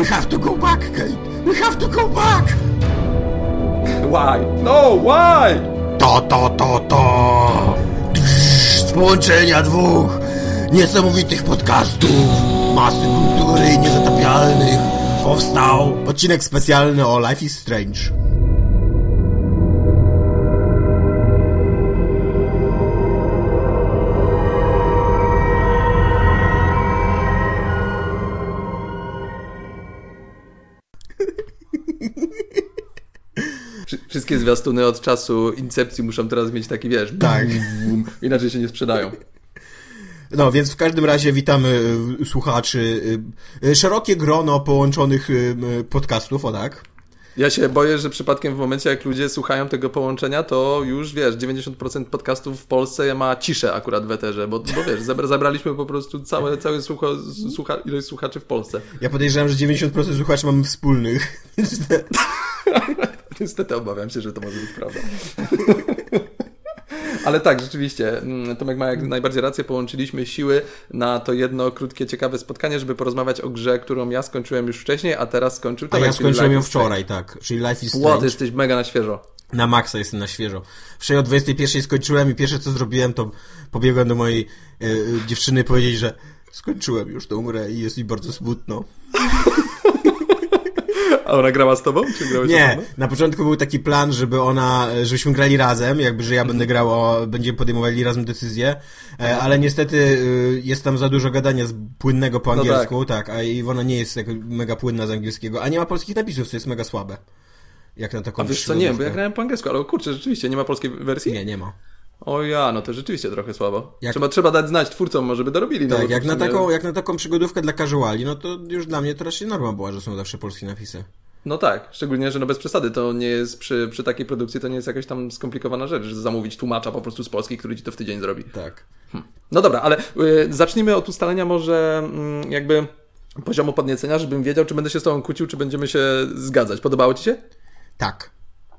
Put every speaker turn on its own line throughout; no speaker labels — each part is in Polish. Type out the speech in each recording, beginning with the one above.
We have to go back, Kate! We have to go back!
Why? No, why?
To, to, to, to! Z połączenia dwóch niesamowitych podcastów, masy kultury niezatapialnych, powstał odcinek specjalny o Life is Strange.
Wszystkie zwiastuny od czasu Incepcji muszą teraz mieć taki, wiesz,
Tak.
bum, inaczej się nie sprzedają.
No, więc w każdym razie witamy y, słuchaczy. y, y, Szerokie grono połączonych podcastów, o tak?
Ja się boję, że przypadkiem w momencie, jak ludzie słuchają tego połączenia, to już, wiesz, 90% podcastów w Polsce ma ciszę akurat w eterze, bo, bo wiesz, zabra, zabraliśmy po prostu całe, cały słucha, słucha, ilość słuchaczy w Polsce.
Ja podejrzewam, że 90% słuchaczy mamy wspólnych.
Niestety obawiam się, że to może być prawda. Ale tak, rzeczywiście, mm, Tomek ma jak najbardziej rację, połączyliśmy siły na to jedno krótkie, ciekawe spotkanie, żeby porozmawiać o grze, którą ja skończyłem już wcześniej, a teraz skończył
A
Tomek.
ja
czyli
skończyłem ją wczoraj, tak. Czyli Life is Strange.
ty jesteś mega na świeżo.
Na maksa jestem na świeżo. Wczoraj o 21 skończyłem i pierwsze co zrobiłem, to pobiegłem do mojej e, dziewczyny powiedzieć, że skończyłem już tą grę i jest mi bardzo smutno.
A ona grała z tobą? Czy grałeś
Nie,
osobno?
na początku był taki plan, żeby ona, żebyśmy grali razem, jakby, że ja będę grał, o, będziemy podejmowali razem decyzję, e, ale niestety y, jest tam za dużo gadania z płynnego po
No
angielsku, tak. a Iwona nie jest jak mega płynna z angielskiego, a nie ma polskich napisów, co jest mega słabe. Jak na taką
A wiesz co, nie, bo ja grałem po angielsku, ale kurczę, rzeczywiście, nie ma polskiej wersji?
Nie, nie ma.
O ja, no to rzeczywiście trochę słabo.
Jak-
Trzeba, trzeba dać znać twórcom, może by dorobili.
Tak, jak na, taką, jak na taką przygodówkę dla casuali, no to już dla mnie to raczej norma była, że są zawsze polskie napisy.
No tak, szczególnie, że no bez przesady, to nie jest przy, przy takiej produkcji, to nie jest jakaś tam skomplikowana rzecz, że zamówić tłumacza po prostu z Polski, który ci to w tydzień zrobi.
Tak.
No dobra, ale y, zacznijmy od ustalenia może mm, jakby poziomu podniecenia, żebym wiedział, czy będę się z tobą kłócił, czy będziemy się zgadzać. Podobało ci się?
Tak.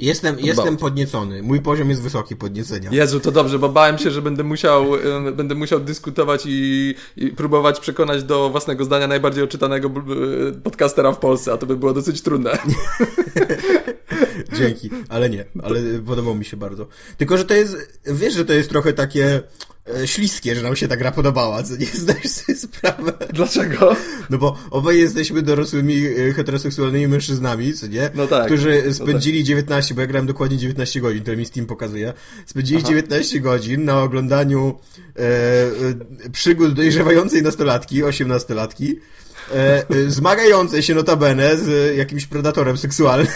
Jestem,
Podobało
jestem
ci.
podniecony. Mój poziom jest wysoki podniecenia.
Jezu, to dobrze, bo bałem się, że będę musiał, będę musiał dyskutować i, i próbować przekonać do własnego zdania najbardziej odczytanego y, podcastera w Polsce, a to by było dosyć trudne.
Dzięki, ale nie, ale podobał mi się bardzo. Tylko, że to jest, wiesz, że to jest trochę takie e, śliskie, że nam się ta gra podobała, co nie zdajesz sobie sprawę.
Dlaczego?
No bo obaj jesteśmy dorosłymi e, heteroseksualnymi mężczyznami, co nie?
No tak,
Którzy
no
spędzili 19, bo ja grałem dokładnie 19 godzin, które mi Steam pokazuje. Spędzili 19 godzin na oglądaniu e, e, przygód dojrzewającej nastolatki, 18-latki, e, e, zmagającej się notabene z jakimś predatorem seksualnym.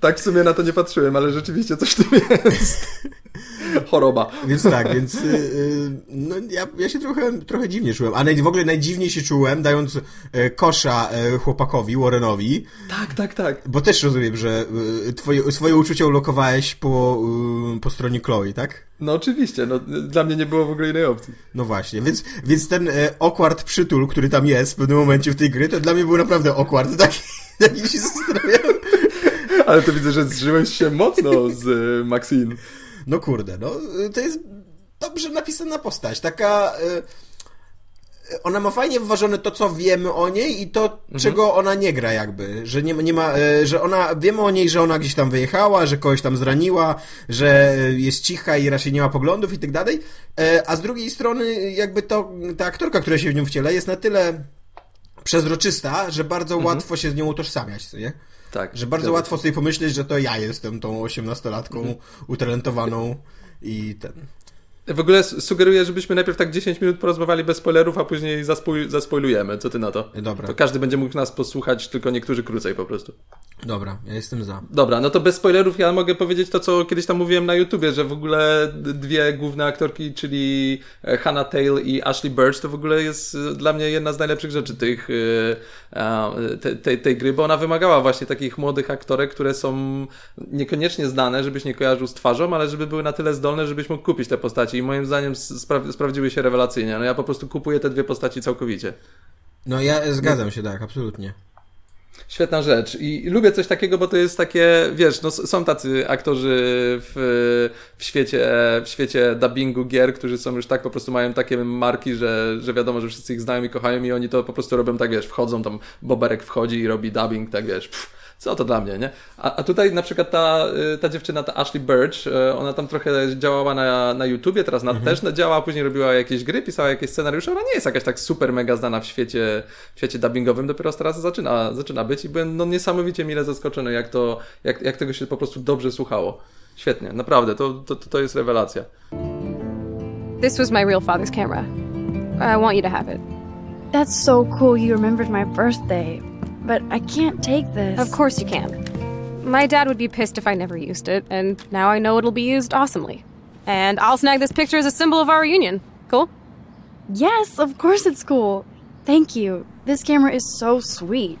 Tak w sumie na to nie patrzyłem, ale rzeczywiście coś tu jest. Choroba.
Więc tak, więc y, y, no, ja, ja się trochę, trochę dziwnie czułem. A naj, w ogóle najdziwniej się czułem, dając e, kosza e, chłopakowi, Warrenowi,
Tak, tak, tak.
bo też rozumiem, że y, twoje, swoje uczucia ulokowałeś po, y, po stronie Chloe, tak?
No oczywiście, no, dla mnie nie było w ogóle innej opcji.
No właśnie, więc, więc ten e, awkward przytul, który tam jest w pewnym momencie w tej gry, to dla mnie był naprawdę awkward, taki, się zastanawiałem.
Ale to widzę, że zżyłeś się mocno z y, Maxine.
No kurde, no y, to jest dobrze napisana postać, taka... y, Ona ma fajnie wyważone to, co wiemy o niej i to, czego ona nie gra jakby, że nie, nie ma, y, że ona, wiemy o niej, że ona gdzieś tam wyjechała, że kogoś tam zraniła, że jest cicha i raczej nie ma poglądów i tak dalej, E, a z drugiej strony jakby to, ta aktorka, która się w nią wciela jest na tyle przezroczysta, że bardzo łatwo się z nią utożsamiać, co nie?
Tak.
Że bardzo łatwo sobie pomyśleć, że to ja jestem tą osiemnastolatką utalentowaną i ten.
W ogóle sugeruję, żebyśmy najpierw tak 10 minut porozmawiali bez spoilerów, a później zaspoil- zaspoilujemy. Co ty na to?
Dobra.
To każdy będzie mógł nas posłuchać, tylko niektórzy krócej po prostu.
Dobra, ja jestem za.
Dobra, no to bez spoilerów ja mogę powiedzieć to, co kiedyś tam mówiłem na YouTubie, że w ogóle dwie główne aktorki, czyli e, Hannah Tail i Ashley Birch, to w ogóle jest e, dla mnie jedna z najlepszych rzeczy tych, e, te, tej, tej gry, bo ona wymagała właśnie takich młodych aktorek, które są niekoniecznie znane, żebyś nie kojarzył z twarzą, ale żeby były na tyle zdolne, żebyś mógł kupić te postaci i moim zdaniem spra- sprawdziły się rewelacyjnie. No ja po prostu kupuję te dwie postaci całkowicie.
No ja zgadzam się, tak, absolutnie.
Świetna rzecz. I lubię coś takiego, bo to jest takie, wiesz, no są tacy aktorzy w, w, świecie, w świecie dubbingu gier, którzy są już tak, po prostu mają takie marki, że, że wiadomo, że wszyscy ich znają i kochają i oni to po prostu robią tak, wiesz, wchodzą tam, Boberek wchodzi i robi dubbing, tak wiesz, pff, co to dla mnie, nie? A, a tutaj na przykład ta, y, ta dziewczyna, ta Ashley Birch, y, ona tam trochę działała na, na YouTubie, teraz na, mhm. też działa, później robiła jakieś gry, pisała jakieś scenariusze, ona nie jest jakaś tak super mega znana w świecie, w świecie dubbingowym, dopiero teraz zaczyna, zaczyna być i byłem no, niesamowicie mile zaskoczony, jak, to, jak, jak tego się po prostu dobrze słuchało. Świetnie, naprawdę, to, to, to jest rewelacja.
This was my real father's camera. I want you to have it.
That's so cool you remembered my birthday. But I can't take this.
Of course you can. My dad would be pissed if I never used it, and now I know it'll be used awesomely. And I'll snag this picture as a symbol of our reunion. Cool?
Yes, of course it's cool. Thank you. This camera is so sweet.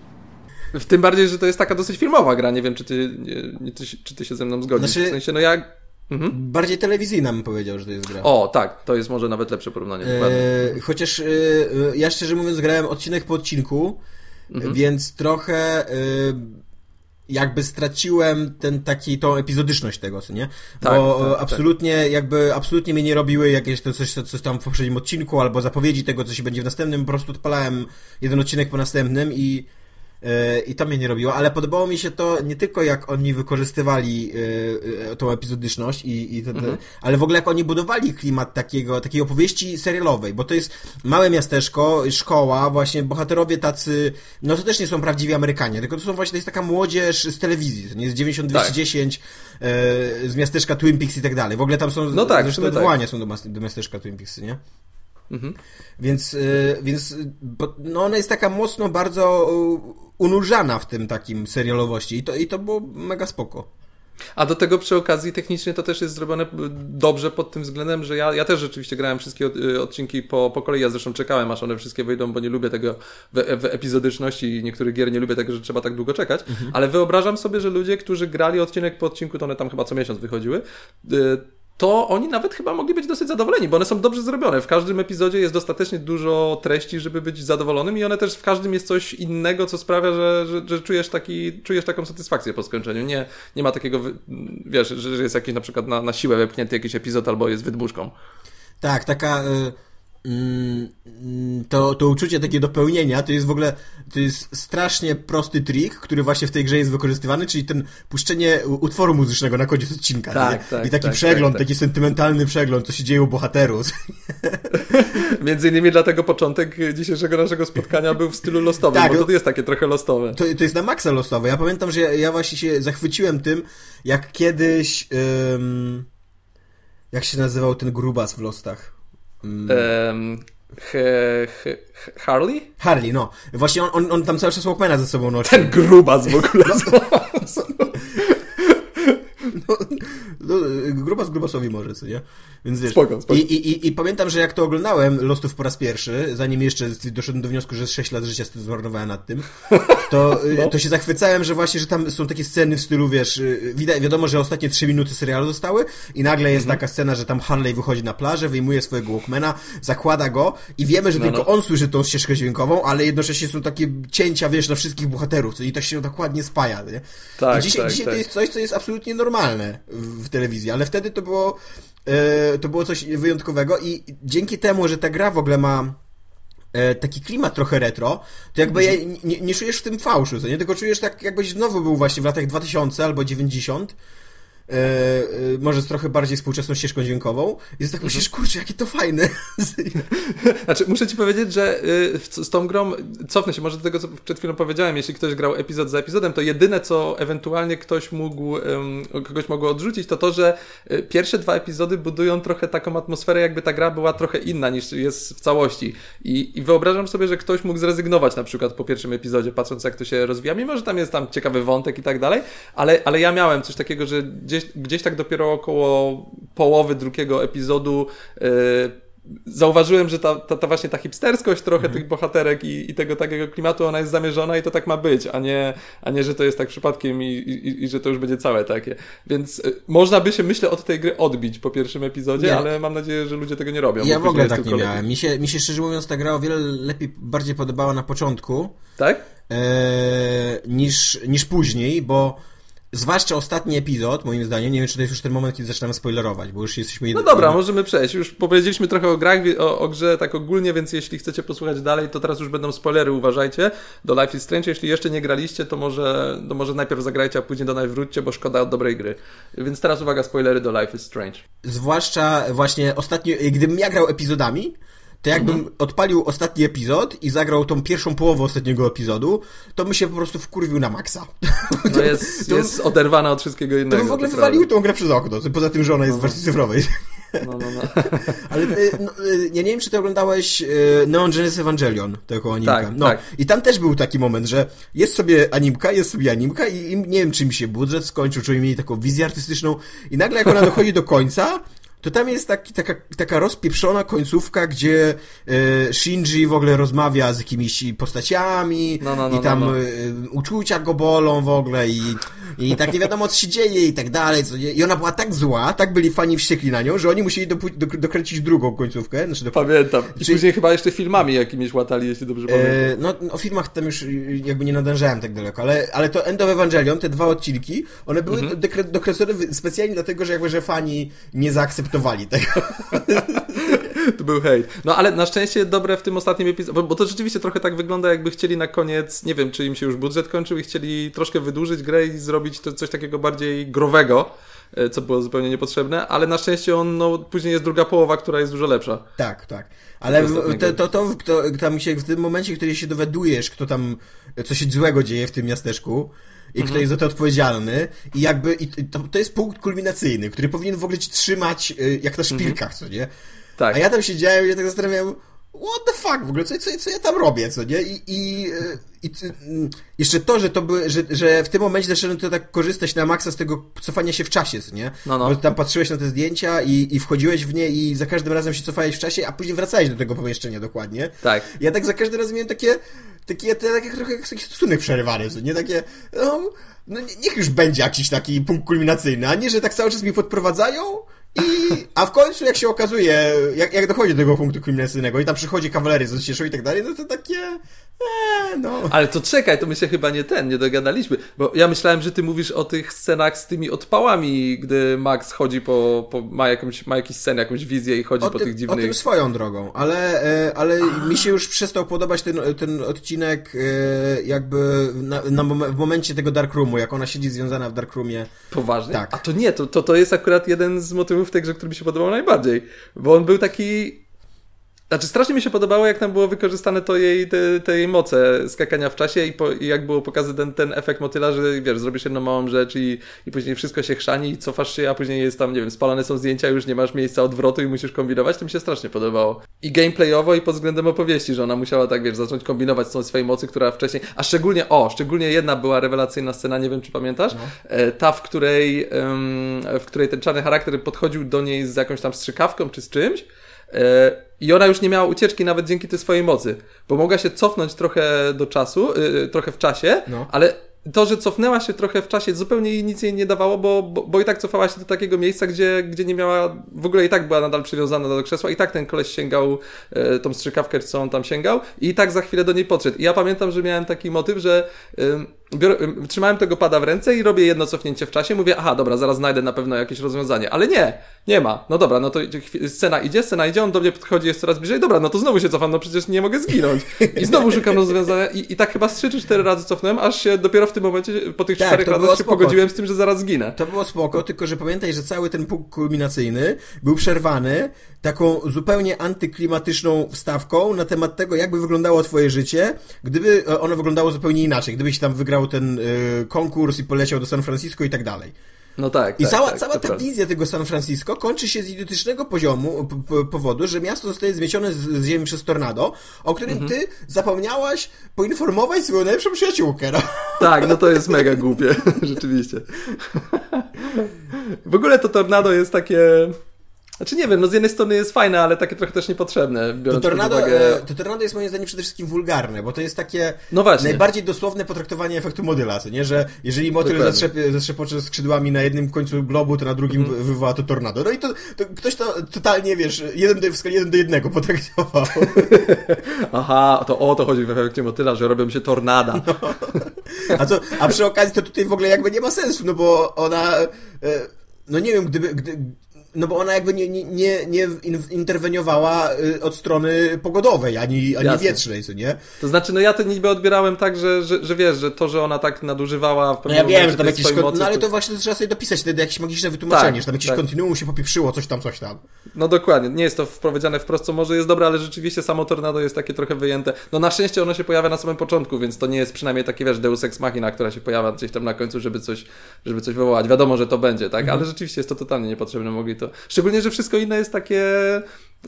W tym bardziej, że to jest taka dosyć filmowa gra. Nie wiem, czy ty, nie, nie, ty, czy ty się ze mną zgodzisz. Znaczy, w sensie, no ja...
Mhm. Bardziej telewizyjna bym powiedział, że to jest gra.
O, tak, to jest może nawet lepsze porównanie.
Eee, chociaż e, e, ja szczerze mówiąc grałem odcinek po odcinku Mhm. Więc trochę y, jakby straciłem ten taki, tą epizodyczność tego, co nie? Tak, Bo tak, tak. absolutnie, tak. jakby, absolutnie mnie nie robiły jakieś to coś, coś tam w poprzednim odcinku, albo zapowiedzi tego, co się będzie w następnym, po prostu odpalałem jeden odcinek po następnym i i to mnie nie robiło, ale podobało mi się to nie tylko jak oni wykorzystywali e, e, tą epizodyczność, i, i mhm. ale w ogóle jak oni budowali klimat takiego, takiej opowieści serialowej, bo to jest małe miasteczko, szkoła, właśnie bohaterowie tacy, no to też nie są prawdziwi Amerykanie, tylko to są właśnie, to jest taka młodzież z telewizji, to nie jest 9210 tak. z miasteczka Twin Peaks i tak dalej. W ogóle tam są, no tak, zresztą odwołania tak. są do, do miasteczka Twin Peaks, nie? Mhm. Więc, więc bo, no ona jest taka mocno bardzo unurzana w tym takim serialowości i to, i to było mega spoko.
A do tego przy okazji technicznie to też jest zrobione dobrze pod tym względem, że ja, ja też rzeczywiście grałem wszystkie y, odcinki po, po kolei. Ja zresztą czekałem, aż one wszystkie wyjdą, bo nie lubię tego w, w epizodyczności i niektórych gier nie lubię tego, że trzeba tak długo czekać. Mhm. Ale wyobrażam sobie, że ludzie, którzy grali odcinek po odcinku, to one tam chyba co miesiąc wychodziły, y, to oni nawet chyba mogli być dosyć zadowoleni, bo one są dobrze zrobione. W każdym epizodzie jest dostatecznie dużo treści, żeby być zadowolonym i one też w każdym jest coś innego, co sprawia, że, że, że czujesz, taki, czujesz taką satysfakcję po skończeniu. Nie, nie ma takiego, wiesz, że jest jakiś na przykład na, na siłę wepchnięty jakiś epizod albo jest wydmuszką.
Tak, taka... Y to, to uczucie takie dopełnienia to jest w ogóle to jest strasznie prosty trik, który właśnie w tej grze jest wykorzystywany, czyli ten puszczenie utworu muzycznego na koniec odcinka. Tak, tak, I taki tak, przegląd, tak, tak. taki sentymentalny przegląd, co się dzieje u bohaterów.
Między innymi dlatego początek dzisiejszego naszego spotkania był w stylu lostowym, tak, bo to jest takie trochę lostowe.
To, to jest na maksa lostowe. Ja pamiętam, że ja, ja właśnie się zachwyciłem tym, jak kiedyś um, jak się nazywał ten grubas w lostach?
Um, Harley?
Harley, no. Właśnie on, on, on tam cały czas Walkmana ze sobą nosi.
Ten grubas w ogóle. No,
grubas grubasowi może, co nie?
Więc wiesz, spoko, spoko.
I, i, I, pamiętam, że jak to oglądałem Lostów po raz pierwszy, zanim jeszcze doszedłem do wniosku, że 6 lat życia zmarnowałem nad tym, to, no. to się zachwycałem, że właśnie, że tam są takie sceny w stylu, wiesz, widać, wiadomo, że ostatnie 3 minuty serialu zostały i nagle jest mhm. taka scena, że tam Harley wychodzi na plażę, wyjmuje swojego Walkmana, zakłada go i wiemy, że no, tylko no. on słyszy tą ścieżkę dźwiękową, ale jednocześnie są takie cięcia, wiesz, na wszystkich bohaterów i to się dokładnie spaja, nie? Tak, I dzisiaj, tak, dzisiaj tak. to jest coś, co jest absolutnie normalne w, w telewizji, ale wtedy to było E, to było coś wyjątkowego i dzięki temu, że ta gra w ogóle ma e, taki klimat trochę retro, to jakby nie, nie, czujesz w tym fałszu, co nie? Tylko czujesz tak, jakbyś znowu był właśnie w latach 2000 albo 90 E, e, może z trochę bardziej współczesną ścieżką dźwiękową i tak myślisz, mhm. kurczę, jakie to fajne.
znaczy, muszę ci powiedzieć, że y, z tą grą, cofnę się może do tego, co przed chwilą powiedziałem, jeśli ktoś grał epizod za epizodem, to jedyne, co ewentualnie ktoś mógł, kogoś mogło odrzucić, to to, że y, pierwsze dwa epizody budują trochę taką atmosferę, jakby ta gra była trochę inna niż jest w całości. I, i wyobrażam sobie, że ktoś mógł zrezygnować na przykład po pierwszym epizodzie, patrząc jak to się rozwija, mimo że tam jest tam ciekawy wątek i tak dalej, ale, ale ja miałem coś takiego, że gdzieś gdzieś, gdzieś tak dopiero około połowy drugiego epizodu yy, zauważyłem, że ta, ta, ta, właśnie ta hipsterskość trochę mhm. tych bohaterek i, i, tego takiego klimatu, ona jest zamierzona i to tak ma być, a nie, a nie że to jest tak przypadkiem i, i, i że to już będzie całe takie. Więc y, można by się, myślę, od tej gry odbić po pierwszym epizodzie, nie. ale mam nadzieję, że ludzie tego nie robią.
Ja w ogóle tak nie miałem. Mi się, mi się szczerze mówiąc ta gra o wiele lepiej, bardziej podobała na początku.
Tak?
e, niż, niż później, bo Zwłaszcza ostatni epizod, moim zdaniem, nie wiem, czy to jest już ten moment, kiedy zaczynamy spoilerować, bo już jesteśmy...
No dobra, możemy przejść. Już powiedzieliśmy trochę o grach, o, o, grze tak ogólnie, więc jeśli chcecie posłuchać dalej, to teraz już będą spoilery, uważajcie. Do Life is Strange, jeśli jeszcze nie graliście, to może, to może najpierw zagrajcie, a później do nas wróćcie, bo szkoda dobrej gry. Więc teraz uwaga, spoilery do Life is Strange.
Zwłaszcza właśnie ostatnio, gdybym ja grał epizodami, to jakbym mhm. odpalił ostatni epizod i zagrał tą pierwszą połowę ostatniego epizodu, to bym się po prostu wkurwił na maksa.
No jest, to, jest oderwana od wszystkiego innego.
To bym w ogóle wywalił tą grę przez okno, poza tym, że ona jest no. w wersji cyfrowej.
No, no, no.
Ale e, no, e, ja nie wiem, czy ty oglądałeś e, Neon Genesis Evangelion, taką animkę.
Tak,
no.
tak.
I tam też był taki moment, że jest sobie animka, jest sobie animka i, i nie wiem, czy mi się budżet skończył, czy mieli taką wizję artystyczną i nagle jak ona dochodzi do końca, to tam jest taki, taka, taka rozpieprzona końcówka, gdzie e, Shinji w ogóle rozmawia z jakimiś postaciami
no, no, no,
i tam e, uczucia go bolą w ogóle i, i tak nie wiadomo co się dzieje i tak dalej. Co nie? I ona była tak zła, tak byli fani wściekli na nią, że oni musieli do, do, dokręcić drugą końcówkę. Znaczy do...
Pamiętam. I Czyli... później chyba jeszcze filmami jakimiś łatali, jeśli dobrze pamiętam. E,
no o filmach tam już jakby nie nadążałem tak daleko, ale, ale to End of Evangelion, te dwa odcinki, one były mhm. dokręcone specjalnie dlatego, że jakby, że fani nie zaakceptowali tego.
to był hejt. No ale na szczęście dobre w tym ostatnim epizodzie, bo, bo, to rzeczywiście trochę tak wygląda, jakby chcieli na koniec, nie wiem, czy im się już budżet kończył i chcieli troszkę wydłużyć grę i zrobić to coś takiego bardziej growego e, co było zupełnie niepotrzebne, ale na szczęście on, no, później jest druga połowa, która jest dużo lepsza.
Tak, tak. Ale to, to, to, to, tam się w tym momencie, którym się dowiadujesz, kto tam, co się złego dzieje w tym miasteczku, i kto jest za to odpowiedzialny i jakby i to, to jest punkt kulminacyjny, który powinien w ogóle ci trzymać y, jak na szpilkach, co nie?
Tak.
A ja tam siedziałem i ja tak zastanawiałem, what the fuck w ogóle, co, co, co ja tam robię, co nie? I, i, y, i jeszcze to, że to by, że, że w tym momencie zacząłem to tak korzystać na maksa z tego cofania się w czasie, co nie?
No, no.
Bo tam patrzyłeś na te zdjęcia i, i wchodziłeś w nie i za każdym razem się cofałeś w czasie, a później wracałeś do tego pomieszczenia dokładnie.
Tak.
Ja tak za każdym razem miałem takie, takie, takie trochę jak taki stosunek przerywany, co nie? Takie, no, no niech już będzie jakiś taki punkt kulminacyjny, a nie, że tak cały czas mi podprowadzają i, a w końcu jak się okazuje, jak, jak dochodzi do tego punktu kulminacyjnego i tam przychodzi kawalery z cieszą i tak dalej, no to takie, Eee, no.
Ale to czekaj, to my się chyba nie ten, nie dogadaliśmy. Bo ja myślałem, że ty mówisz o tych scenach z tymi odpałami, gdy Max chodzi po, po ma, jakąś, ma jakiś sen, jakąś wizję i chodzi
o
po
tym,
tych dziwnych...
O tym swoją drogą, ale, e, ale mi się już przestał podobać ten, ten odcinek e, jakby na, na, w momencie tego Dark Roomu, jak ona siedzi związana w Dark Roomie.
Poważnie?
Tak.
A to nie, to, to, to jest akurat jeden z motywów tej grze, który mi się podobał najbardziej. Bo on był taki znaczy, strasznie mi się podobało, jak tam było wykorzystane to jej, te, te jej moce skakania w czasie i, po, i jak było pokazany ten, ten efekt motyla, że wiesz, zrobisz jedną małą rzecz i, i później wszystko się chrzani i cofasz się, a później jest tam, nie wiem, spalane są zdjęcia, już nie masz miejsca odwrotu i musisz kombinować, to mi się strasznie podobało. I gameplayowo i pod względem opowieści, że ona musiała tak, wiesz, zacząć kombinować z tą swojej mocy, która wcześniej, a szczególnie, o, szczególnie jedna była rewelacyjna scena, nie wiem, czy pamiętasz, no. E, ta, w której, w której ten czarny charakter podchodził do niej z jakąś tam strzykawką czy z czymś, i ona już nie miała ucieczki nawet dzięki tej swojej mocy, bo mogła się cofnąć trochę do czasu, yy, trochę w czasie, no. ale to, że cofnęła się trochę w czasie, zupełnie jej nic jej nie dawało, bo, bo, bo, i tak cofała się do takiego miejsca, gdzie, gdzie nie miała, w ogóle i tak była nadal przywiązana do krzesła, i tak ten koleś sięgał e, tą strzykawkę, co on tam sięgał, i tak za chwilę do niej podszedł. I ja pamiętam, że miałem taki motyw, że biorę, trzymałem tego pada w ręce i robię jedno cofnięcie w czasie, mówię, aha, dobra, zaraz znajdę na pewno jakieś rozwiązanie, ale nie, nie ma. No dobra, no to scena idzie, scena idzie, on do mnie podchodzi, jest coraz bliżej, dobra, no to znowu się cofam, no przecież nie mogę zginąć. I znowu szukam rozwiązania i, i tak chyba z 3 czy 4 razy cofnąłem, aż się dopiero w tym momencie, po tych tak, czterech razach się spoko. pogodziłem z tym, że zaraz zginę.
To było spoko, tylko że pamiętaj, że cały ten punkt kulminacyjny był przerwany taką zupełnie antyklimatyczną wstawką na temat tego, jakby wyglądało twoje życie, gdyby ono wyglądało zupełnie inaczej, gdybyś tam wygrał ten y, konkurs i poleciał do San Francisco i tak dalej.
No tak.
I
tak,
cała,
tak,
cała ta wizja tego San Francisco kończy się z idiotycznego poziomu, powodu, że miasto zostaje zmiecione z, z ziemi przez tornado, o którym mhm. ty zapomniałaś poinformować swoją najlepszą przyjaciółkę. No.
Tak, no to jest mega głupie, rzeczywiście. W ogóle to tornado jest takie Znaczy nie wiem, no z jednej strony jest fajne, ale takie trochę też niepotrzebne.
To tornado,
uwagę...
e, to tornado jest moim zdaniem przede wszystkim wulgarne, bo to jest takie
No
najbardziej dosłowne potraktowanie efektu modyla, nie? Że jeżeli motyl zatrzepie, zatrzepocze skrzydłami na jednym końcu globu, to na drugim
Mhm.
wywoła to tornado. No i to, to ktoś to totalnie, wiesz, jeden do, w skali jeden do jednego potraktował.
Aha, to o to chodzi w efekcie motyla, że robią się tornada.
A, co, a przy okazji to tutaj w ogóle jakby nie ma sensu, no bo ona, e, no nie wiem, gdyby, gdy, no bo ona jakby nie, nie, nie, nie in- interweniowała e, od strony pogodowej, ani, ani
Jasne.
wietrznej, co nie?
To znaczy, no ja to niby odbierałem tak, że, że, że wiesz, że to, że ona tak nadużywała w
No
pewnym
ja wiem, że tam jakieś, kon...
mocy,
no ale
to-
to właśnie trzeba sobie dopisać wtedy jakieś magiczne wytłumaczenie,
Tak,
że tam jakieś
tak.
kontinuum się popieprzyło, coś tam, coś tam.
No dokładnie, nie jest to wprowadzane wprost, co może jest dobre, ale rzeczywiście samo tornado jest takie trochę wyjęte. No na szczęście ono się pojawia na samym początku, więc to nie jest przynajmniej takie, wiesz, deus ex machina, która się pojawia gdzieś tam na końcu, żeby coś, żeby coś wywołać. Wiadomo, że to będzie, tak?
Mhm.
Ale rzeczywiście jest to totalnie niepotrzebne, mogli to... Szczególnie, że wszystko inne jest takie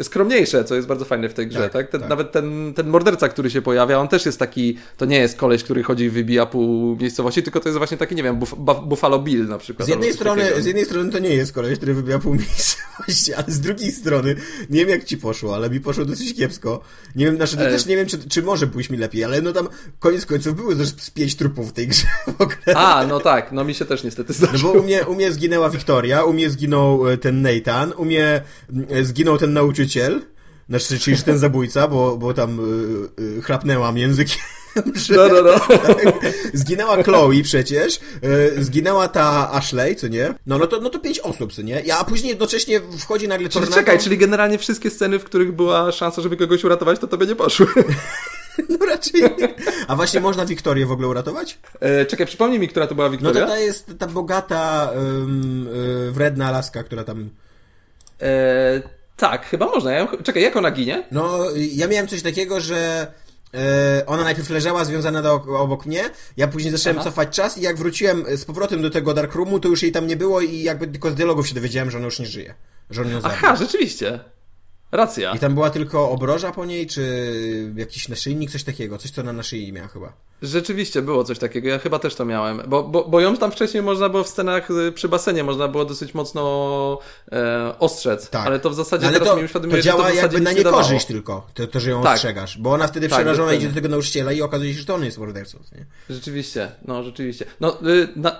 skromniejsze, co jest bardzo fajne w tej grze, tak?
Tak,
Ten,
tak.
Nawet ten, ten morderca, który się pojawia, on też jest taki, to nie jest koleś, który chodzi i wybija pół miejscowości, tylko to jest właśnie taki, nie wiem, Buff, Buffalo Bill na przykład.
Z jednej, strony,
takiego.
z jednej strony to nie jest koleś, który wybija pół miejscowości, ale z drugiej strony, nie wiem jak ci poszło, ale mi poszło dosyć kiepsko. Nie wiem, znaczy,
E.
też nie wiem, czy, czy może pójść mi lepiej, ale no tam koniec końców były też z pięć trupów w tej grze w ogóle.
A, no tak, no mi się też niestety
No
zdarzyło.
bo u mnie, u mnie zginęła Wiktoria, u mnie zginął e, ten Nathan, u mnie mm, zginął ten nauczyciel, znaczy, czyli ten zabójca, bo, bo tam y, y, chrapnęłam językiem. że-
No, no, no.
Zginęła Chloe przecież, y, zginęła ta Ashley, co nie? No, no, to, no to pięć osób, co nie? Ja, a później jednocześnie wchodzi nagle
Czyli
tornado.
czekaj, czyli generalnie wszystkie sceny, w których była szansa, żeby kogoś uratować, to tobie nie poszły.
No raczej nie. A właśnie można Wiktorię w ogóle uratować?
E, czekaj, przypomnij mi, która to była
No
Wiktoria.
to ta jest ta bogata, y, wredna laska, która tam...
E, tak, chyba można. Ja, czekaj, jak ona ginie?
No, ja miałem coś takiego, że e, ona najpierw leżała związana do, obok mnie, ja później zacząłem
Aha.
cofać czas i jak wróciłem z powrotem do tego Dark Roomu, to już jej tam nie było i jakby tylko z dialogów się dowiedziałem, że ona już nie żyje. Że on ją zabił.
Aha, rzeczywiście. Racja.
I tam była tylko obroża po niej, czy jakiś naszyjnik, coś takiego, coś co na naszyi miała chyba.
Rzeczywiście było coś takiego, ja chyba też to miałem. Bo, bo, bo ją tam wcześniej można było w scenach y, przy basenie, można było dosyć mocno e, ostrzec.
Tak.
Ale to w zasadzie
Ale
teraz
to,
mi
to
uświadomiłeś, że to w
działa
zasadzie
jakby na
nie
niekorzyść tylko, to, to, że ją
Tak.
ostrzegasz, bo ona wtedy
Tak,
przerażona idzie do tego nauczyciela i okazuje się, że to on jest mordercą. Nie?
Rzeczywiście, no rzeczywiście. No, y, na,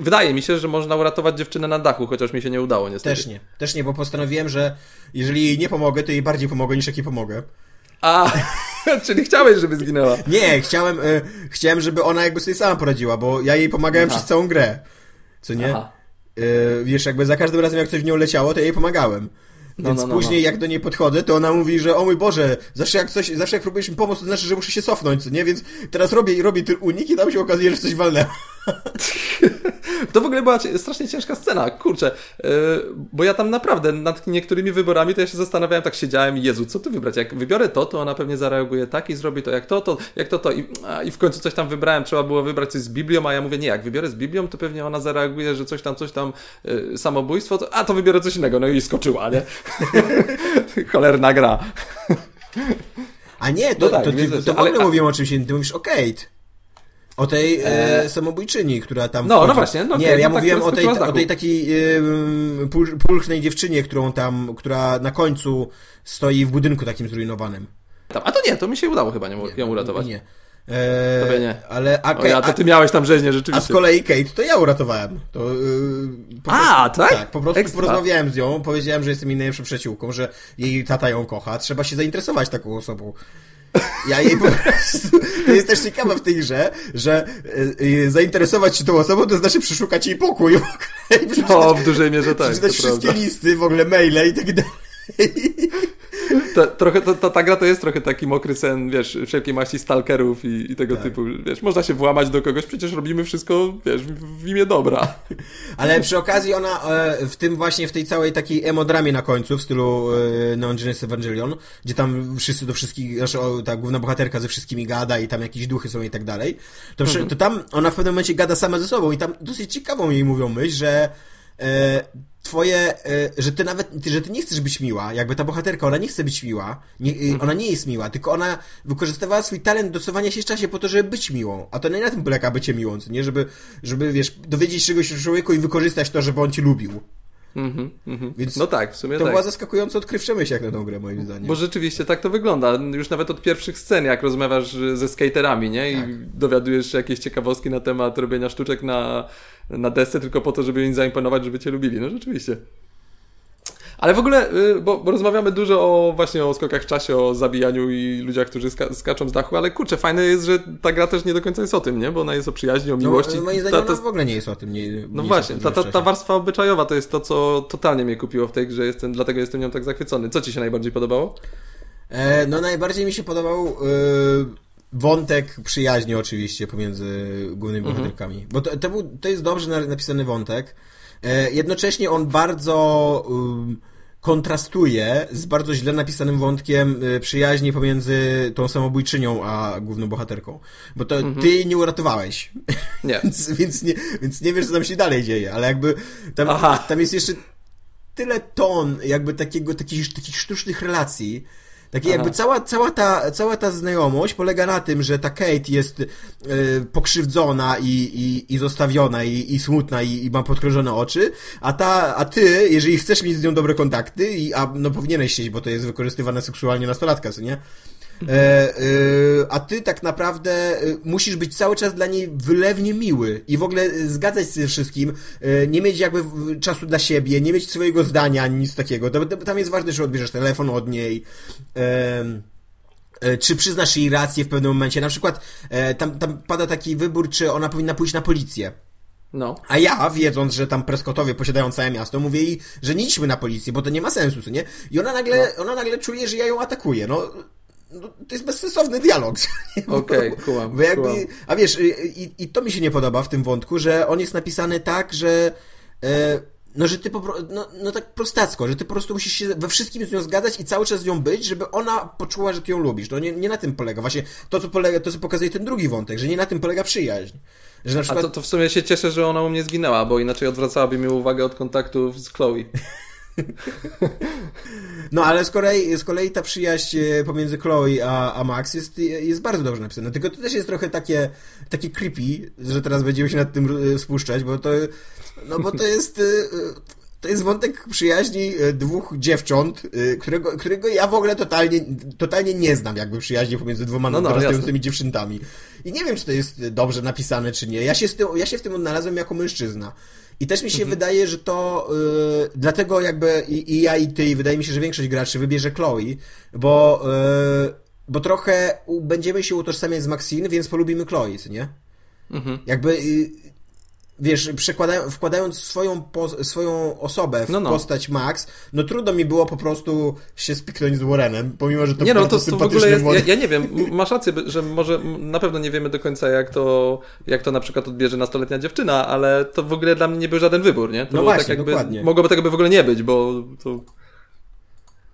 wydaje mi się, że można uratować dziewczynę na dachu, chociaż mi się nie udało niestety.
Też nie, też nie, bo postanowiłem, że jeżeli nie pomogę, to jej bardziej pomogę niż jak jej pomogę.
A, czyli chciałeś, żeby zginęła.
Nie, chciałem, e, chciałem, żeby ona jakby sobie sama poradziła, bo ja jej pomagałem
Aha.
przez całą grę. Co nie?
Aha.
E, wiesz, jakby za każdym razem, jak coś w nią leciało, to ja jej pomagałem.
No,
Więc
no, no,
później,
no.
jak do niej podchodzę, to ona mówi, że o mój Boże, zawsze jak coś, zawsze jak próbujesz mi pomóc, to znaczy, że muszę się cofnąć, co nie? Więc teraz robię, robię ten unik i tam się okazuje, że coś walnęło.
To w ogóle była strasznie ciężka scena, kurczę, yy, bo ja tam naprawdę nad niektórymi wyborami to ja się zastanawiałem, tak siedziałem i Jezu, co tu wybrać? Jak wybiorę to, to ona pewnie zareaguje tak i zrobi to jak to, to jak to, to i, a, i w końcu coś tam wybrałem, trzeba było wybrać coś z Biblią, a ja mówię, nie, jak wybiorę z Biblią, to pewnie ona zareaguje, że coś tam, coś tam, yy, samobójstwo, to, a to wybiorę coś innego, no i skoczyła, nie? Cholerna gra.
A nie, to,
No tak,
to,
więc-
to w
ale-
ogóle mówiłem o czymś innym, ty mówisz o Kate. O tej e, samobójczyni, która tam.
No, no
wchodzi.
właśnie, no
nie,
Kate,
ja
no tak,
mówiłem
która
o tej, o tej takiej pul, pulchnej dziewczynie, którą tam, która na końcu stoi w budynku takim zrujnowanym.
Tam, a to nie, to mi się udało chyba nie, ją uratować.
Nie. E,
Tobie nie.
Ale a,
O ja, to ty miałeś tam rzeźnie,
a,
rzeczywiście.
a z kolei Kate to ja uratowałem. To, yy,
A,
prostu,
tak?
po prostu
Ekstra.
porozmawiałem z nią, powiedziałem, że jestem jej najlepszą przyjaciółką, że jej tata ją kocha, trzeba się zainteresować taką osobą. Ja jej po prostu... To jest też ciekawe w tej grze, że y, y, zainteresować się tą osobą, to znaczy przeszukać jej pokój w ogóle i przeczytać,
O, w dużej mierze tak,
przeczytać wszystkie
prawda.
listy, w ogóle maile i tak dalej.
To, trochę, to, to, ta gra to jest trochę taki mokry sen, wiesz, wszelkiej maści stalkerów i, i tego
Tak.
typu, wiesz, można się włamać do kogoś, przecież robimy wszystko, wiesz, w, w imię dobra.
Ale przy okazji ona e, w tym właśnie, w tej całej takiej emodramie na końcu, w stylu e, Neon Genesis Evangelion, gdzie tam wszyscy do wszystkich, znaczy o, ta główna bohaterka ze wszystkimi gada i tam jakieś duchy są i tak dalej, to, przy, to tam ona w pewnym momencie gada sama ze sobą i tam dosyć ciekawą jej mówią myśl, że e, twoje, e, że ty nawet, że ty nie chcesz być miła, jakby ta bohaterka, ona nie chce być miła, nie, e, ona nie jest miła, tylko ona wykorzystywała swój talent do cofania się w czasie po to, żeby być miłą, a to nie na tym polega bycie miłą, co nie, żeby, żeby, wiesz, dowiedzieć się czegoś o człowieku i wykorzystać to, żeby on cię lubił.
Mhm, mhm.
Więc
No tak, w sumie
To
tak.
była zaskakująco odkrywcza myśl jak na tą grę, moim zdaniem.
Bo rzeczywiście tak to wygląda. Już nawet od pierwszych scen, jak rozmawiasz ze skaterami, nie? I
Tak.
dowiadujesz się jakieś ciekawostki na temat robienia sztuczek na, na desce tylko po to, żeby im zaimponować, żeby cię lubili. No rzeczywiście. Ale w ogóle, y, bo, bo rozmawiamy dużo o właśnie o skokach w czasie, o zabijaniu i ludziach, którzy ska skaczą z dachu, ale kurczę, fajne jest, że ta gra też nie do końca jest o tym, nie? Bo ona jest o przyjaźni, o
no,
miłości.
moim
Ta-
zdaniem
ta-
ona w ogóle nie jest o tym. Nie, nie
no właśnie, ta, ta, ta warstwa obyczajowa to jest to, co totalnie mnie kupiło w tej grze, jestem, dlatego jestem nią tak zachwycony. Co ci się najbardziej podobało?
E, no najbardziej mi się podobał e, wątek przyjaźni oczywiście pomiędzy głównymi
Mhm.
bohaterkami. Bo to, to, był, to jest dobrze na- napisany wątek. E, jednocześnie on bardzo kontrastuje z bardzo źle napisanym wątkiem e, przyjaźni pomiędzy tą samobójczynią a główną bohaterką. Bo to
Mhm.
ty jej nie uratowałeś.
Nie.
więc, więc, nie, więc nie wiesz, co tam się dalej dzieje, ale jakby tam,
Aha.
tam jest jeszcze tyle ton jakby takiego, takich, takich sztucznych relacji. Takie jakby cała, cała, ta, cała ta znajomość polega na tym, że ta Kate jest e, pokrzywdzona i, i, i zostawiona i, i smutna i, i ma podkrążone oczy, a ta, a ty, jeżeli chcesz mieć z nią dobre kontakty, i, a no powinieneś chcieć, bo to jest wykorzystywane seksualnie nastolatka, co nie? E, e, a ty tak naprawdę e, musisz być cały czas dla niej wylewnie miły i w ogóle zgadzać się ze wszystkim, nie mieć jakby czasu dla siebie, nie mieć swojego zdania, ani nic takiego. Tam jest ważne, że odbierzesz telefon od niej. czy przyznasz jej rację w pewnym momencie. Na przykład tam, tam pada taki wybór, czy ona powinna pójść na policję.
No.
A ja, wiedząc, że tam Prescottowie posiadają całe miasto, mówię jej, że nie idźmy na policję, bo to nie ma sensu, co nie? I ona nagle, ona nagle czuje, że ja ją atakuję. No, no to jest bezsensowny dialog.
Okej, kumam,
Bo jakby,
kumam.
a wiesz, i, i, to mi się nie podoba w tym wątku, że on jest napisany tak, że e, no, że ty po, no, no tak prostacko, że ty po prostu musisz się we wszystkim z nią zgadzać i cały czas z nią być, żeby ona poczuła, że ty ją lubisz. No nie, nie na tym polega. Właśnie to, co polega, to, co pokazuje ten drugi wątek, że nie na tym polega przyjaźń. Że na
A
przykład...
to, to w sumie się cieszę, że ona u mnie zginęła, bo inaczej odwracałaby mi uwagę od kontaktów z Chloe.
No ale z kolei, z kolei ta przyjaźń e, pomiędzy Chloe a, a Max jest, jest bardzo dobrze napisana. Tylko to też jest trochę takie, takie creepy, że teraz będziemy się nad tym e, spuszczać, bo to, no bo to jest, e, to jest wątek przyjaźni e, dwóch dziewcząt, e, którego, którego ja w ogóle totalnie, totalnie nie znam jakby przyjaźni pomiędzy dwoma
No, no,
dorastającymi dziewczętami. I nie wiem, czy to jest dobrze napisane, czy nie. Ja się, tym, ja się w tym odnalazłem jako mężczyzna. I też mi się
Mhm.
wydaje, że to y, dlatego jakby i, i ja i ty, i wydaje mi się, że większość graczy wybierze Chloe, bo, y, bo trochę będziemy się utożsamiać z Maxine, więc polubimy Chloe, nie?
Mhm.
Jakby, y, wiesz, wkładając swoją, po, swoją osobę w
No, no.
postać Max, no trudno mi było po prostu się spiknąć z Warrenem, pomimo, że to
nie no, to, to w ogóle jest, ja, ja nie wiem, masz rację, że może na pewno nie wiemy do końca jak to, jak to na przykład odbierze nastoletnia dziewczyna, ale to w ogóle dla mnie nie był żaden wybór, nie? To
No
było
właśnie,
tak jakby,
dokładnie.
Mogłoby tego by w ogóle nie być, bo to...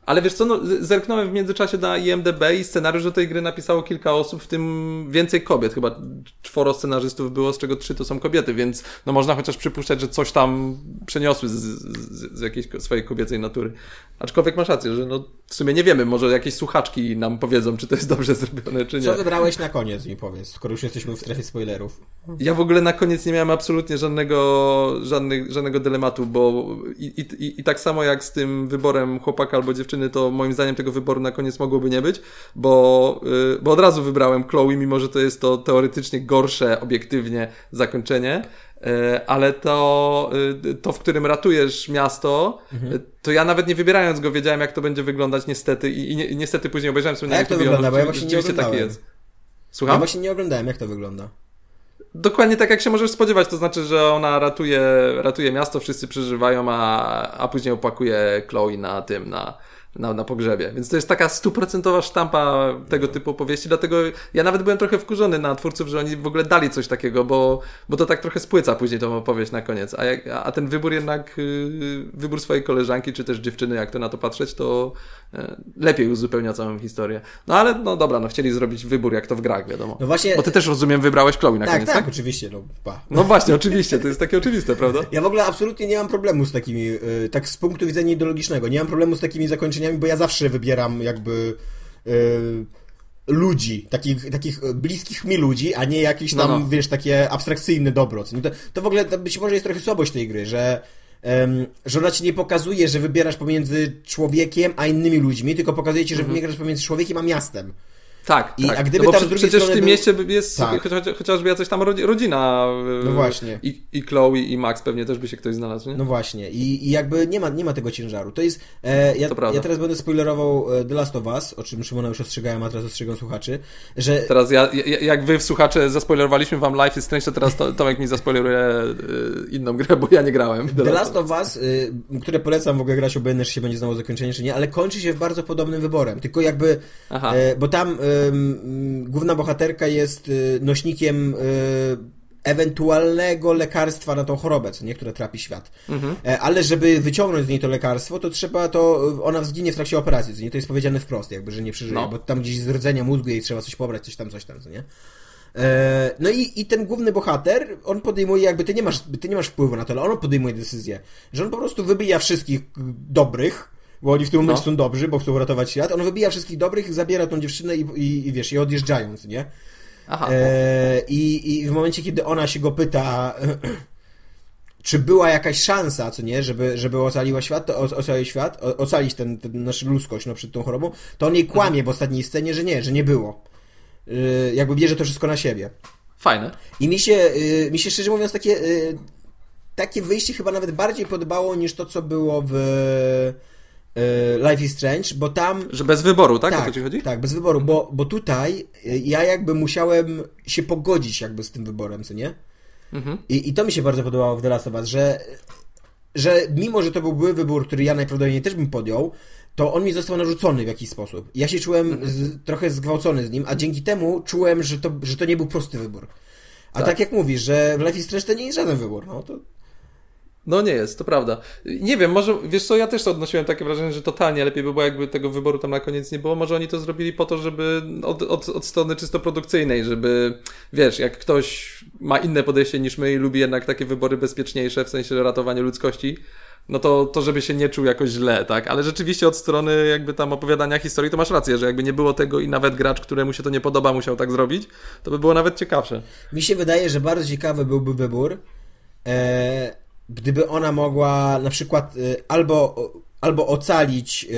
Ale wiesz co, no, zerknąłem w międzyczasie na IMDB i scenariusz do tej gry napisało kilka osób, w tym więcej kobiet. Chyba czworo scenarzystów było, z czego trzy to są kobiety, więc no można chociaż przypuszczać, że coś tam przeniosły z, z, z jakiejś swojej kobiecej natury. Aczkolwiek masz rację, że no w sumie nie wiemy, może jakieś słuchaczki nam powiedzą, czy to jest dobrze zrobione, czy nie.
Co wybrałeś na koniec, mi powiedz, skoro już jesteśmy w strefie spoilerów.
Ja w ogóle na koniec nie miałem absolutnie żadnego, żadnych, żadnego dylematu, bo i, i, i tak samo jak z tym wyborem chłopaka albo dziewczyny, to moim zdaniem tego wyboru na koniec mogłoby nie być, bo, y, bo od razu wybrałem Chloe, mimo że to jest to teoretycznie gorsze, obiektywnie zakończenie. Y, Ale to, y, to, w którym ratujesz miasto, y, to ja nawet nie wybierając go wiedziałem, jak to będzie wyglądać, niestety. I, i, ni- i niestety później obejrzałem sobie
A
na
jak to wygląda? Bo ja właśnie nie
taki
oglądałem.
jest.
Ja
Słucham?
właśnie nie oglądałem, jak to wygląda.
Dokładnie tak, jak się możesz spodziewać, to znaczy, że ona ratuje, ratuje miasto, wszyscy przeżywają, a, a później opłakuje Chloe na tym, na, na, na pogrzebie. Więc to jest taka stuprocentowa sztampa tego typu opowieści, dlatego ja nawet byłem trochę wkurzony na twórców, że oni w ogóle dali coś takiego, bo, bo to tak trochę spłyca później tą opowieść na koniec. A, jak, a ten wybór jednak, yy, wybór swojej koleżanki, czy też dziewczyny, jak to na to patrzeć, to e, lepiej uzupełnia całą historię. No ale no dobra, no chcieli zrobić wybór, jak to w grach, wiadomo.
No właśnie...
Bo ty też rozumiem, wybrałeś Chloe na
tak,
koniec,
tak,
tak?
oczywiście, no pa.
No właśnie, oczywiście, to jest takie oczywiste, prawda?
Ja w ogóle absolutnie nie mam problemu z takimi, y, tak z punktu widzenia ideologicznego, nie mam problemu z takimi zakończeniami, bo ja zawsze wybieram jakby y, ludzi, takich, takich bliskich mi ludzi, a nie jakieś tam,
No, no.
wiesz, takie abstrakcyjne dobro. nie? To, to w ogóle to być może jest trochę słabość tej gry, że że ona ci nie pokazuje, że wybierasz pomiędzy człowiekiem a innymi ludźmi, tylko pokazuje ci, że wybierasz pomiędzy człowiekiem a miastem.
Tak,
I-
tak.
a gdyby
no bo
tam
przecież w tym
był-
mieście jest
Tak.
chociaż, chociażby jacyś tam rodzi- rodzina. e,
No właśnie.
I, I Chloe i Max pewnie też by się ktoś znalazł, nie?
No właśnie, i, i jakby nie ma, nie ma tego ciężaru. To jest. E, ja,
To
ja teraz będę spoilerował e, The Last of Us, o czym Szymona już ostrzegałem, a teraz ostrzegam słuchaczy, że
Teraz ja, ja, jak wy w słuchacze zaspoilerowaliśmy wam Life is Strange, to teraz to, Tomek mi zaspoileruje e, inną grę, bo ja nie grałem. w
The Last of Us, y, które polecam w ogóle grać, obojętnie czy się będzie znało zakończenie, czy nie, ale kończy się bardzo podobnym wyborem. Tylko jakby,
Aha.
e, bo tam główna bohaterka jest y, nośnikiem y, ewentualnego lekarstwa na tą chorobę, co nie, która trapi świat. E, ale żeby wyciągnąć z niej to lekarstwo, to trzeba to, ona zginie w trakcie operacji, co nie, to jest powiedziane wprost, jakby, że nie przeżyje,
No.
bo tam gdzieś z rdzenia mózgu jej trzeba coś pobrać, coś tam, coś tam, co nie. E, No i, i ten główny bohater, on podejmuje jakby, ty nie, masz, ty nie masz wpływu na to, ale on podejmuje decyzję, że on po prostu wybija wszystkich dobrych, bo oni w tym momencie
No.
są dobrzy, bo chcą uratować świat, on wybija wszystkich dobrych, zabiera tą dziewczynę i, i, i wiesz, i odjeżdżając, nie?
Aha.
E, i, I w momencie, kiedy ona się go pyta, czy była jakaś szansa, co nie, żeby, żeby ocaliła świat, to, ocalić świat, ocalić ten, ten nasz ludzkość no, przed tą chorobą, to on jej kłamie w ostatniej scenie, że nie, że nie było. E, jakby bierze to wszystko na siebie.
Fajne.
I mi się, y, mi się szczerze mówiąc takie, y, takie wyjście chyba nawet bardziej podobało niż to, co było w y, Life is Strange, bo tam...
Że bez wyboru, tak? o to
Tak,
ci chodzi?
tak, bez wyboru, bo, bo tutaj y, ja jakby musiałem się pogodzić jakby z tym wyborem, co nie?
Mhm.
I, I to mi się bardzo podobało w The Last of Us, że, że mimo, że to był były wybór, który ja najprawdopodobniej też bym podjął, to on mi został narzucony w jakiś sposób. Ja się czułem
Mhm.
z, trochę zgwałcony z nim, a dzięki temu czułem, że to, że to nie był prosty wybór. A tak.
Tak.
jak mówisz, że w Life is Strange to nie jest żaden wybór, no to...
No nie jest, to prawda. Nie wiem, może, wiesz co, ja też odnosiłem takie wrażenie, że totalnie lepiej by było, jakby tego wyboru tam na koniec nie było. Może oni to zrobili po to, żeby od, od, od strony czysto produkcyjnej, żeby, wiesz, jak ktoś ma inne podejście niż my i lubi jednak takie wybory bezpieczniejsze, w sensie ratowania ludzkości, no to, to żeby się nie czuł jakoś źle, tak? Ale rzeczywiście od strony jakby tam opowiadania historii, to masz rację, że jakby nie było tego i nawet gracz, któremu się to nie podoba, musiał tak zrobić, to by było nawet ciekawsze.
Mi się wydaje, że bardzo ciekawy byłby wybór, e, gdyby ona mogła na przykład e, albo, albo ocalić e,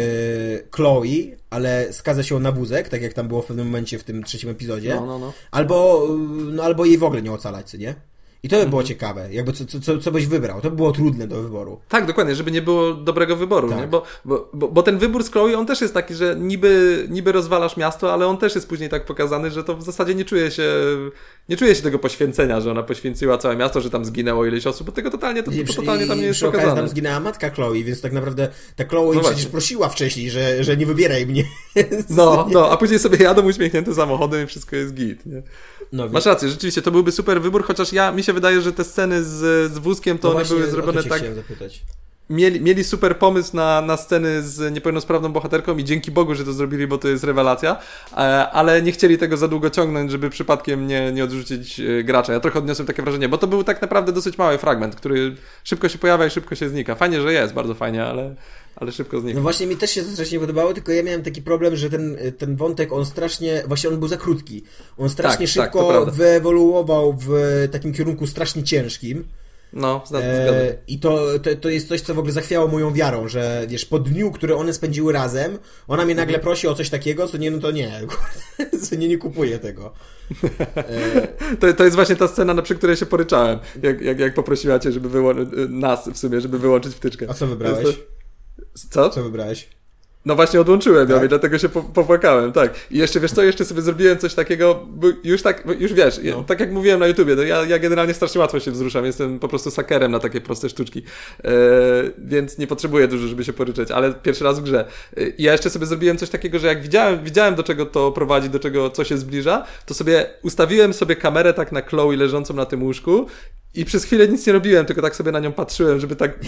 Chloe, ale skaza się na wózek, tak jak tam było w pewnym momencie w tym trzecim epizodzie,
No, no, no.
Albo, e, no, albo jej w ogóle nie ocalać, co nie? I to by
Mhm.
było ciekawe, jakby co, co- co, co byś wybrał. To by było trudne do wyboru.
Tak, dokładnie, żeby nie było dobrego wyboru,
Tak.
nie? Bo, bo, bo, bo ten wybór z Chloe, on też jest taki, że niby, niby rozwalasz miasto, ale on też jest później tak pokazany, że to w zasadzie nie czuje się, nie czuje się tego poświęcenia, że ona poświęciła całe miasto, że tam zginęło ileś osób, bo tego totalnie, to, to totalnie tam nie jest pokazane.
tam zginęła matka Chloe, więc tak naprawdę ta Chloe
No
przecież prosiła wcześniej, że, że nie wybieraj mnie.
No, no, a później sobie jadą uśmiechnięte samochodem i wszystko jest git, nie?
No,
Masz rację, rzeczywiście, to byłby super wybór, chociaż ja, mi się wydaje, że te sceny z, z wózkiem, to
no
one
właśnie,
były zrobione tak,
chciałem zapytać.
Mieli, mieli super pomysł na, na sceny z niepełnosprawną bohaterką i dzięki Bogu, że to zrobili, bo to jest rewelacja, e, ale nie chcieli tego za długo ciągnąć, żeby przypadkiem nie, nie odrzucić e, gracza. Ja trochę odniosłem takie wrażenie, bo to był tak naprawdę dosyć mały fragment, który szybko się pojawia i szybko się znika. Fajnie, że jest, bardzo fajnie, ale, ale szybko znika.
No właśnie mi też się to strasznie podobało, tylko ja miałem taki problem, że ten, ten wątek, on strasznie, właśnie on był za krótki. On strasznie
Tak, tak,
szybko
prawda.
wyewoluował w takim kierunku strasznie ciężkim.
No, zgadzam
E,
się.
I to, to, to jest coś, co w ogóle zachwiało moją wiarą, że wiesz, po dniu, który one spędziły razem, ona mnie nagle prosi o coś takiego, co nie, no to nie, co nie, nie kupuję tego.
To, to jest właśnie ta scena, na przy której się poryczałem, jak, jak, jak poprosiła cię, żeby wyłączyć, nas w sumie, żeby wyłączyć wtyczkę.
A co wybrałeś?
Co?
Co wybrałeś?
No właśnie odłączyłem ją
Tak?
i dlatego się po, popłakałem, tak. I jeszcze, wiesz co, jeszcze sobie zrobiłem coś takiego, bo już tak, już wiesz,
No.
tak jak mówiłem na YouTubie, no ja, ja generalnie strasznie łatwo się wzruszam, jestem po prostu sakerem na takie proste sztuczki, e, więc nie potrzebuję dużo, żeby się poryczeć, ale pierwszy raz w grze. E, I ja jeszcze sobie zrobiłem coś takiego, że jak widziałem, widziałem do czego to prowadzi, do czego, co się zbliża, to sobie ustawiłem sobie kamerę tak na Chloe leżącą na tym łóżku i przez chwilę nic nie robiłem, tylko tak sobie na nią patrzyłem, żeby tak,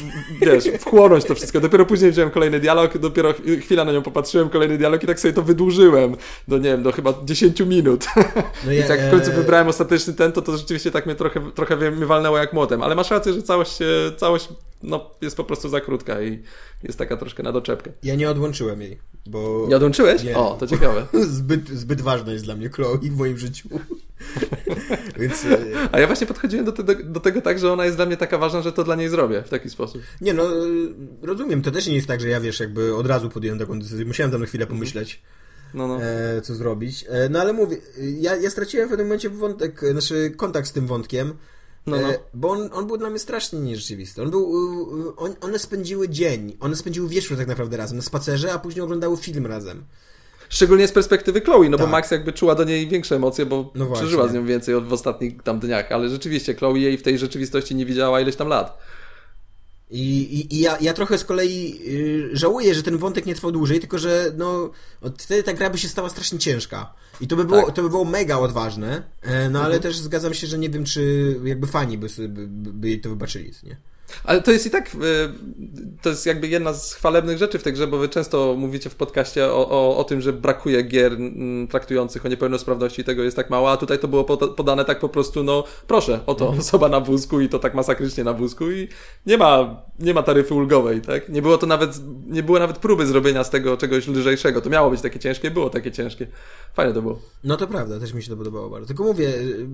wiesz, wchłonąć to wszystko. Dopiero później wziąłem kolejny dialog, dopiero ch- chwila na nią popatrzyłem, kolejny dialog i tak sobie to wydłużyłem do, nie wiem, do chyba 10 minut.
No
Więc
ja-
jak w końcu
e,
wybrałem ostateczny ten, to to rzeczywiście tak mnie trochę, trochę mnie walnęło jak młotem. Ale masz rację, że całość całość no, jest po prostu za krótka i jest taka troszkę na doczepkę.
Ja nie odłączyłem jej, bo...
Nie odłączyłeś?
Nie.
O, to ciekawe.
zbyt, zbyt ważna jest dla mnie Chloe w moim życiu. Więc... e,
A ja właśnie podchodziłem do, te, do tego tak, że ona jest dla mnie taka ważna, że to dla niej zrobię w taki sposób.
Nie no, e, rozumiem, to też nie jest tak, że ja wiesz, jakby od razu podjąłem taką decyzję. Musiałem tam na chwilę pomyśleć,
No, no.
e, co zrobić. E, no ale mówię, ja, ja straciłem w pewnym momencie wątek, e, znaczy kontakt z tym wątkiem,
No, no.
e, bo on, on był dla mnie strasznie nierzeczywisty. On był, on, one spędziły dzień, one spędziły wieczór tak naprawdę razem na spacerze, a później oglądały film razem.
Szczególnie z perspektywy Chloe, no bo
Tak.
Max jakby czuła do niej większe emocje, bo
No
przeżyła z nią więcej w ostatnich tam dniach, ale rzeczywiście Chloe jej w tej rzeczywistości nie widziała ileś tam lat.
I, i, i ja, ja trochę z kolei y, żałuję, że ten wątek nie trwał dłużej, tylko że no, wtedy ta gra by się stała strasznie ciężka. I to by było,
Tak.
to by było mega odważne, e, no ale też zgadzam się, że nie wiem, czy jakby fani by, sobie- by, by, to wybaczyli, nie?
Ale to jest i tak, y, to jest jakby jedna z chwalebnych rzeczy w tej grze, bo wy często mówicie w podcaście o, o, o tym, że brakuje gier mm, traktujących o niepełnosprawności i tego jest tak mało, a tutaj to było poda- podane tak po prostu, no proszę, oto osoba na wózku i to tak masakrycznie na wózku i nie ma, nie ma taryfy ulgowej, tak? Nie było to nawet, nie było nawet próby zrobienia z tego czegoś lżejszego. To miało być takie ciężkie, było takie ciężkie. Fajne to było.
No to prawda, też mi się to podobało bardzo. Tylko mówię, y,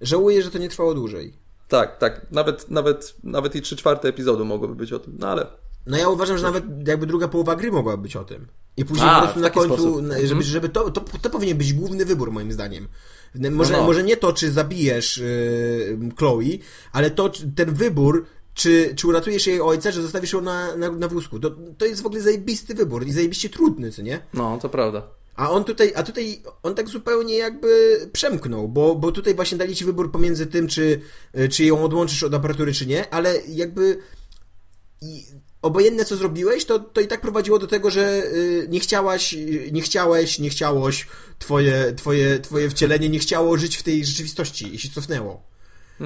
żałuję, że to nie trwało dłużej.
Tak, tak. Nawet, nawet, nawet i trzy czwarte epizodu mogłoby być o tym, no ale
No ja uważam, że nawet jakby druga połowa gry mogłaby być o tym. I później
A,
po prostu na końcu,
sposób.
na- żeby, żeby to, to, to powinien być główny wybór moim zdaniem. Może,
No, no.
może nie to, czy zabijesz yy, Chloe, ale to, ten wybór, czy, czy uratujesz jej ojca, że zostawisz ją na, na, na wózku. To, to jest w ogóle zajebisty wybór i zajebiście trudny, co nie?
no, to prawda.
A on tutaj, a tutaj on tak zupełnie jakby przemknął, bo, bo tutaj właśnie dali ci wybór pomiędzy tym, czy, czy ją odłączysz od aparatury, czy nie, ale jakby obojętne co zrobiłeś, to, to i tak prowadziło do tego, że y, nie chciałaś, nie chciałeś, nie chciałoś, twoje, twoje, twoje wcielenie nie chciało żyć w tej rzeczywistości i się cofnęło.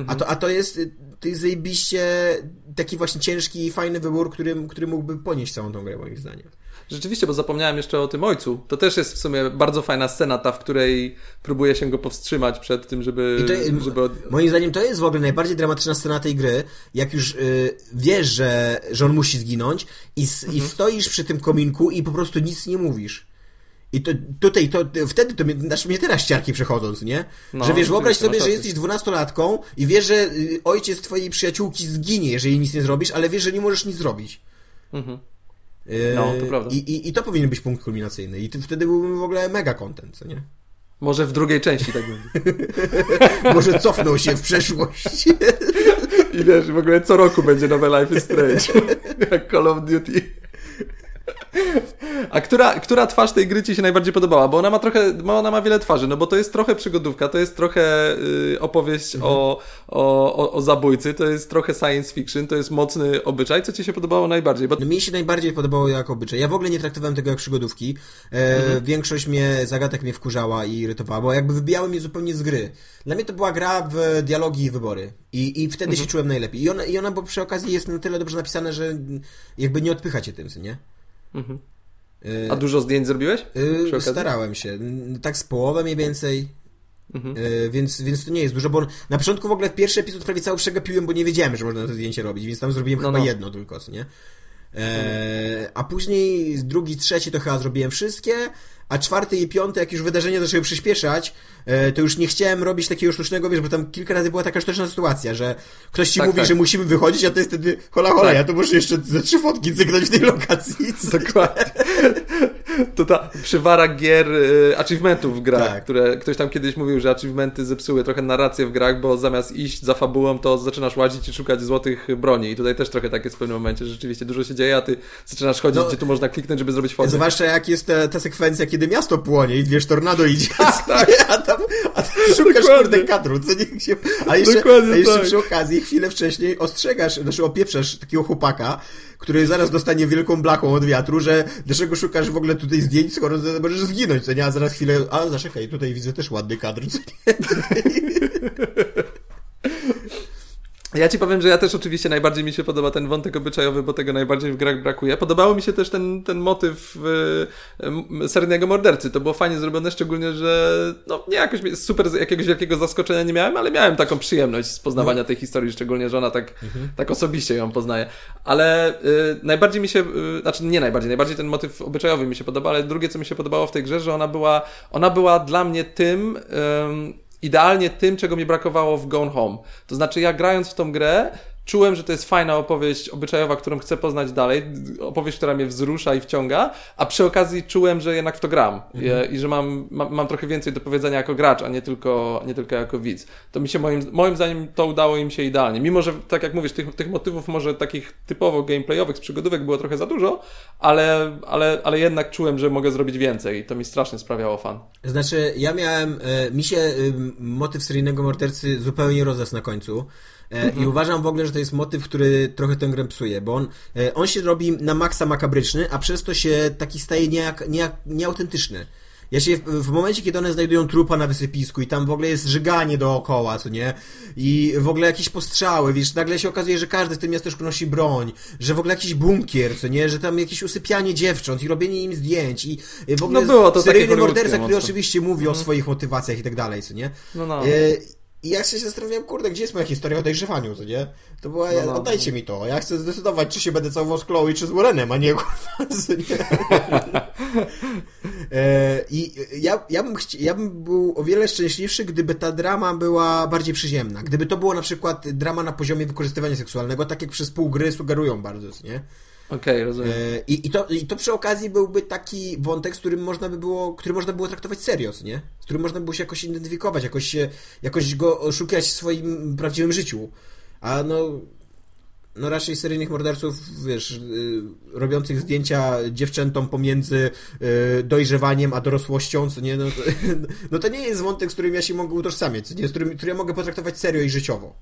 A, to, a to jest, y, to jest zajebiście taki właśnie ciężki i fajny wybór, który, który mógłby ponieść całą tą grę, moim zdaniem.
Rzeczywiście, bo zapomniałem jeszcze o tym ojcu. To też jest w sumie bardzo fajna scena, ta, w której próbuje się go powstrzymać przed tym, żeby.
To,
żeby od...
Moim zdaniem to jest w ogóle najbardziej dramatyczna scena tej gry, jak już y, wiesz, że, że on musi zginąć i,
Mhm.
i stoisz przy tym kominku i po prostu nic nie mówisz. I to, tutaj, to, wtedy to mnie, znaczy mnie teraz ciarki przechodząc, nie?
No,
że wiesz, wyobraź sobie,
masz
że
rację.
jesteś dwunastolatką i wiesz, że y, ojciec twojej przyjaciółki zginie, jeżeli nic nie zrobisz, ale wiesz, że nie możesz nic zrobić.
Mhm. No, to prawda.
I, i, I to powinien być punkt kulminacyjny. I wtedy byłbym w ogóle mega content, co nie?
Może w drugiej części tak będzie.
Może cofnął się w przeszłość.
I wiesz, w ogóle co roku będzie nowe Life is Strange. Jak Call of Duty. A która, która twarz tej gry Ci się najbardziej podobała? Bo ona ma trochę, ona ma wiele twarzy, no bo to jest trochę przygodówka, to jest trochę y, opowieść o, o, o, o zabójcy, to jest trochę science fiction, to jest mocny obyczaj. Co Ci się podobało najbardziej? Bo
No mi się najbardziej podobało jak obyczaj. Ja w ogóle nie traktowałem tego jak przygodówki. E, Większość mnie, zagadek mnie wkurzała i irytowała, bo jakby wybijały mnie zupełnie z gry. Dla mnie to była gra w dialogi i wybory. I, i wtedy się czułem najlepiej. I ona, I ona, bo przy okazji jest na tyle dobrze napisane, że jakby nie odpycha cię tym, nie? E,
A dużo zdjęć zrobiłeś? okazji?
starałem się. Tak z połowę mniej więcej.
Mhm.
E, więc, więc to nie jest dużo, bo na początku w ogóle w pierwszy epizod prawie cały przegapiłem, bo nie wiedziałem, że można to zdjęcie robić, więc tam zrobiłem
No,
chyba
no.
jedno tylko, co nie? E, a później drugi, trzeci to chyba zrobiłem wszystkie, a czwarty i piąty, jak już wydarzenia zaczęły przyspieszać, e, to już nie chciałem robić takiego sztucznego, wiesz, bo tam kilka razy była taka sztuczna sytuacja, że ktoś ci
Tak,
mówi,
tak.
że musimy wychodzić, a to jest wtedy hola hola,
Tak.
ja to muszę jeszcze ze trzy fotki cyknąć w tej lokacji.
Dokładnie. To ta przywara gier, y, achievementów w grach,
Tak.
które ktoś tam kiedyś mówił, że achievementy zepsuły trochę narrację w grach, bo zamiast iść za fabułą, to zaczynasz łazić i szukać złotych broni. I tutaj też trochę tak jest w pewnym momencie, że rzeczywiście dużo się dzieje, a ty zaczynasz chodzić,
No.
gdzie tu można kliknąć, żeby zrobić fotę.
Zwłaszcza jak jest ta, ta sekwencja, kiedy miasto płonie i wiesz, tornado idzie,
tak.
a tam, a tam szukasz
Dokładnie.
kurde kadru, co nie się... A jeszcze,
Dokładnie
a jeszcze
tak.
przy okazji chwilę wcześniej ostrzegasz, znaczy opieprzasz takiego chłopaka, który zaraz dostanie wielką blachą od wiatru, że dlaczego szukasz w ogóle tutaj zdjęć, skoro możesz zginąć, co nie? A zaraz chwilę, a zaczekaj, tutaj widzę też ładny kadr, co nie?
Ja ci powiem, że ja też oczywiście najbardziej mi się podoba ten wątek obyczajowy, bo tego najbardziej w grach brakuje. Podobało mi się też ten, ten motyw y, seryjnego mordercy. To było fajnie zrobione, szczególnie, że no nie jakoś super jakiegoś wielkiego zaskoczenia nie miałem, ale miałem taką przyjemność z poznawania no. tej historii, szczególnie, że ona tak, mhm. tak osobiście ją poznaje. Ale y, najbardziej mi się, y, znaczy nie najbardziej, najbardziej ten motyw obyczajowy mi się podoba, ale drugie, co mi się podobało w tej grze, że ona była, ona była dla mnie tym, idealnie tym, czego mi brakowało w Gone Home. To znaczy, ja grając w tą grę, czułem, że to jest fajna opowieść obyczajowa, którą chcę poznać dalej, opowieść, która mnie wzrusza i wciąga, a przy okazji czułem, że jednak w to gram mhm. I, i, że mam, mam, mam, trochę więcej do powiedzenia jako gracz, a nie tylko, nie tylko jako widz. To mi się moim, moim zdaniem to udało im się idealnie. Mimo, że tak jak mówisz, tych, tych motywów może takich typowo gameplayowych z przygodówek było trochę za dużo, ale, ale, ale jednak czułem, że mogę zrobić więcej i to mi strasznie sprawiało fan.
Znaczy, ja miałem, e, mi się e, motyw seryjnego mordercy zupełnie rozesł na końcu. E, mhm. I uważam w ogóle, że to jest motyw, który trochę tę grę psuje, bo on, e, on się robi na maksa makabryczny, a przez to się taki staje niejak, niejak, nieautentyczny. Ja się w, w, momencie, kiedy one znajdują trupa na wysypisku i tam w ogóle jest żyganie dookoła, co nie? I w ogóle jakieś postrzały, wiesz, nagle się okazuje, że każdy w tym miasteczku nosi broń, że w ogóle jakiś bunkier, co nie? Że tam jakieś usypianie dziewcząt i robienie im zdjęć i w ogóle
no było to
seryjny morderca, który oczywiście mówi o swoich motywacjach i tak dalej, co nie? No, no. E, i ja się zastanawiałem, kurde, gdzie jest moja historia o dojrzewaniu, co nie? To była, no, no, oddajcie no. mi to. Ja chcę zdecydować, czy się będę całował z Chloe, czy z Warrenem, a nie kurwa, nie? e, I ja, ja, bym chci- ja bym był o wiele szczęśliwszy, gdyby ta drama była bardziej przyziemna. Gdyby to było na przykład drama na poziomie wykorzystywania seksualnego, tak jak przez pół gry sugerują bardzo, nie?
Okej, okay, rozumiem. E,
I, i, to, I to przy okazji byłby taki wątek, z którym można by było, który można było traktować serio, nie? Z którym można było się jakoś identyfikować, jakoś, jakoś go oszukać w swoim prawdziwym życiu. A no, no raczej seryjnych morderców, wiesz, y, robiących zdjęcia dziewczętom pomiędzy y, dojrzewaniem a dorosłością, co nie, no to, no to nie jest wątek, z którym ja się mogę utożsamiać, nie, z którym, który ja mogę potraktować serio i życiowo.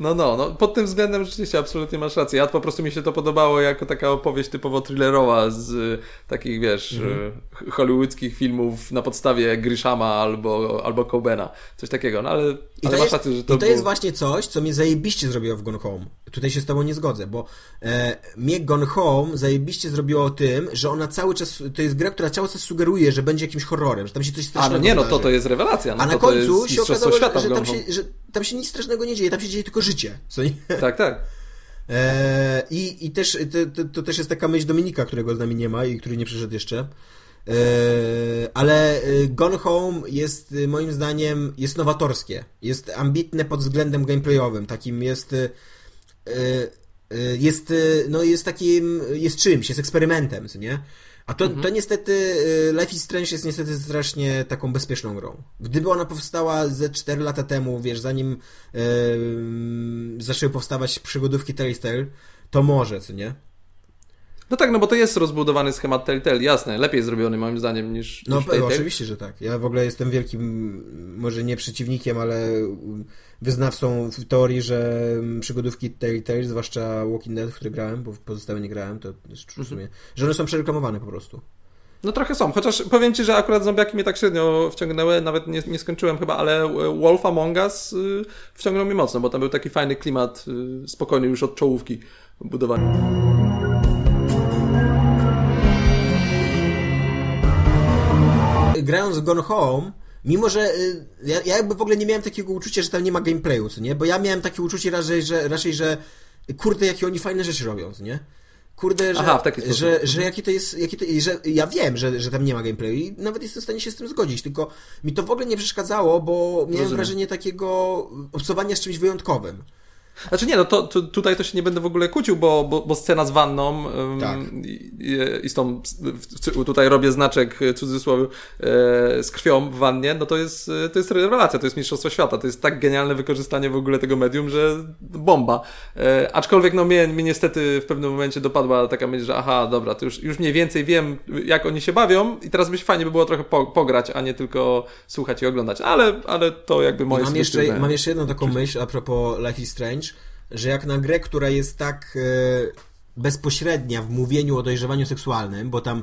No, no, no, pod tym względem rzeczywiście absolutnie masz rację. Ja po prostu mi się to podobało jako taka opowieść typowo thrillerowa z y, takich, wiesz, mhm. y, hollywoodzkich filmów na podstawie Grishama albo, albo Cobena. Coś takiego, no ale, I ale
masz
rację,
to I to było... jest właśnie coś, co mnie zajebiście zrobiło w Gone Home. Tutaj się z tobą nie zgodzę, bo e, mnie Gone Home zajebiście zrobiło tym, że ona cały czas, to jest gra, która cały czas sugeruje, że będzie jakimś horrorem, że tam się coś strasznego
A no nie, no to to jest rewelacja. No
A na końcu się okazało, że, że, tam się, że tam się nic strasznego nie dzieje, tam się dzieje tylko życie. Co nie?
Tak, tak.
E, i, I też to, to, to, też jest taka myśl Dominika, którego z nami nie ma i który nie przyszedł jeszcze. E, ale e, Gone Home jest e, moim zdaniem jest nowatorskie. Jest ambitne pod względem gameplayowym. Takim jest jest, no jest takim, jest czymś, jest eksperymentem, nie? A to, mhm. to niestety, Life is Strange jest niestety strasznie taką bezpieczną grą. Gdyby ona powstała ze 4 lata temu, wiesz, zanim yy, zaczęły powstawać przygodówki Telltale, to może, co nie?
No tak, no bo to jest rozbudowany schemat Telltale, jasne, lepiej zrobiony moim zdaniem niż,
No
niż Telltale.
oczywiście, że tak. Ja w ogóle jestem wielkim, może nie przeciwnikiem, ale wyznawcą w teorii, że przygodówki Telltale, zwłaszcza Walking Dead, w które grałem, bo pozostałe nie grałem, to w sumie, mhm. że one są przereklamowane po prostu.
No trochę są, chociaż powiem Ci, że akurat zombiaki mnie tak średnio wciągnęły, nawet nie, nie skończyłem chyba, ale Wolf Among Us y, wciągnął mnie mocno, bo tam był taki fajny klimat, y, spokojny już od czołówki budowany.
Grając w Gone Home, Mimo, że y, ja, ja jakby w ogóle nie miałem takiego uczucia, że tam nie ma gameplayu, co nie? Bo ja miałem takie uczucie raczej, że, raczej, że kurde, jakie oni fajne rzeczy robią, co nie? Kurde, że, Aha, że, że jakie to jest, jakie to, że ja wiem, że, że tam nie ma gameplayu i nawet jestem w stanie się z tym zgodzić, tylko mi to w ogóle nie przeszkadzało, bo miałem Rozumiem. wrażenie takiego obcowania z czymś wyjątkowym.
Znaczy nie, no to, to, tutaj to się nie będę w ogóle kłócił, bo, bo, bo scena z wanną tak. i, i, z tą, tutaj robię znaczek cudzysłowie z krwią w wannie, no to jest, to jest rewelacja, to jest mistrzostwo świata, to jest tak genialne wykorzystanie w ogóle tego medium, że bomba. E, aczkolwiek no mnie, mnie niestety w pewnym momencie dopadła taka myśl, że aha, dobra, to już, już mniej więcej wiem, jak oni się bawią i teraz byś fajnie by było trochę po, pograć, a nie tylko słuchać i oglądać, ale, ale to jakby moje
mam jeszcze, mam jeszcze jedną taką myśl a propos Life is Strange, że jak na grę, która jest tak, e, bezpośrednia w mówieniu o dojrzewaniu seksualnym, bo tam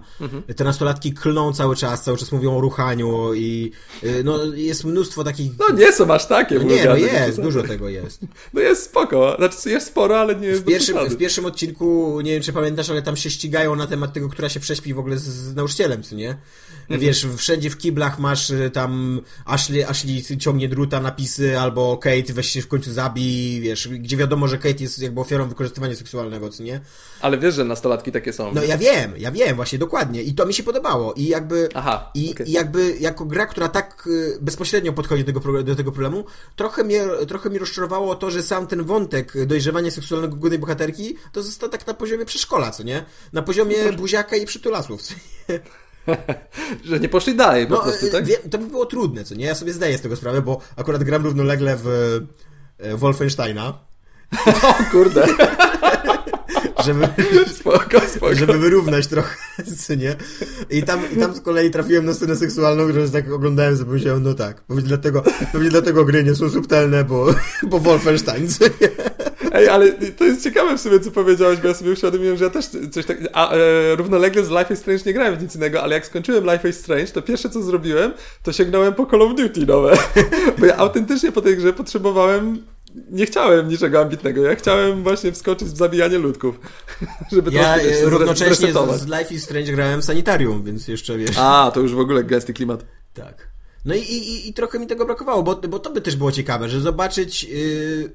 te nastolatki klną cały czas, cały czas mówią o ruchaniu i y, no, jest mnóstwo takich...
No nie są aż takie
No nie, no jest, dużo tego jest.
No jest spoko. Znaczy jest sporo, ale nie jest
W pierwszym, w pierwszym odcinku, nie wiem czy pamiętasz, ale tam się ścigają na temat tego, która się prześpi w ogóle z, z nauczycielem, co nie? Wiesz, wszędzie w kiblach masz y, tam Ashley, Ashley ciągnie druta, napisy, albo Kate weź się w końcu zabij, wiesz, gdzie wiadomo, że Kate jest jakby ofiarą wykorzystywania seksualnego, co nie?
Ale wiesz, że nastolatki takie są.
No ja wiem, ja wiem, właśnie, dokładnie. I to mi się podobało. I jakby,
Aha,
i,
okej.
i jakby jako gra, która tak y, bezpośrednio podchodzi do tego, do tego problemu, trochę mnie, trochę mnie rozczarowało to, że sam ten wątek dojrzewania seksualnego głównej bohaterki to został tak na poziomie przedszkola, co nie? Na poziomie buziaka i przytulasów. co nie?
Że nie poszli dalej po
No,
prostu,
y,
tak?
to by było trudne, co nie? Ja sobie zdaję z tego sprawę, bo akurat gram równolegle w e, Wolfensteina,
O kurde.
żeby,
Spoko, spoko.
żeby wyrównać trochę, co nie? I tam, I tam z kolei trafiłem na scenę seksualną, że tak oglądałem, sobie no tak, pewnie dlatego, pewnie dlatego gry nie są subtelne, bo, bo Wolfenstein, co nie?
Ej, ale to jest ciekawe w sumie, co powiedziałeś, bo ja sobie uświadomiłem, że ja też coś tak... A e, równolegle z Life is Strange nie grałem w nic innego, ale jak skończyłem Life is Strange, to pierwsze, co zrobiłem, to sięgnąłem po Call of Duty nowe. Bo ja autentycznie po tej grze potrzebowałem... Nie chciałem niczego ambitnego, ja chciałem właśnie wskoczyć w zabijanie ludków, żeby
Ja
się
e, równocześnie z, z Life is Strange grałem Sanitarium, więc jeszcze wiesz.
A, to już w ogóle gęsty klimat.
Tak. No i, i, i trochę mi tego brakowało, bo, bo to by też było ciekawe, że zobaczyć, yy,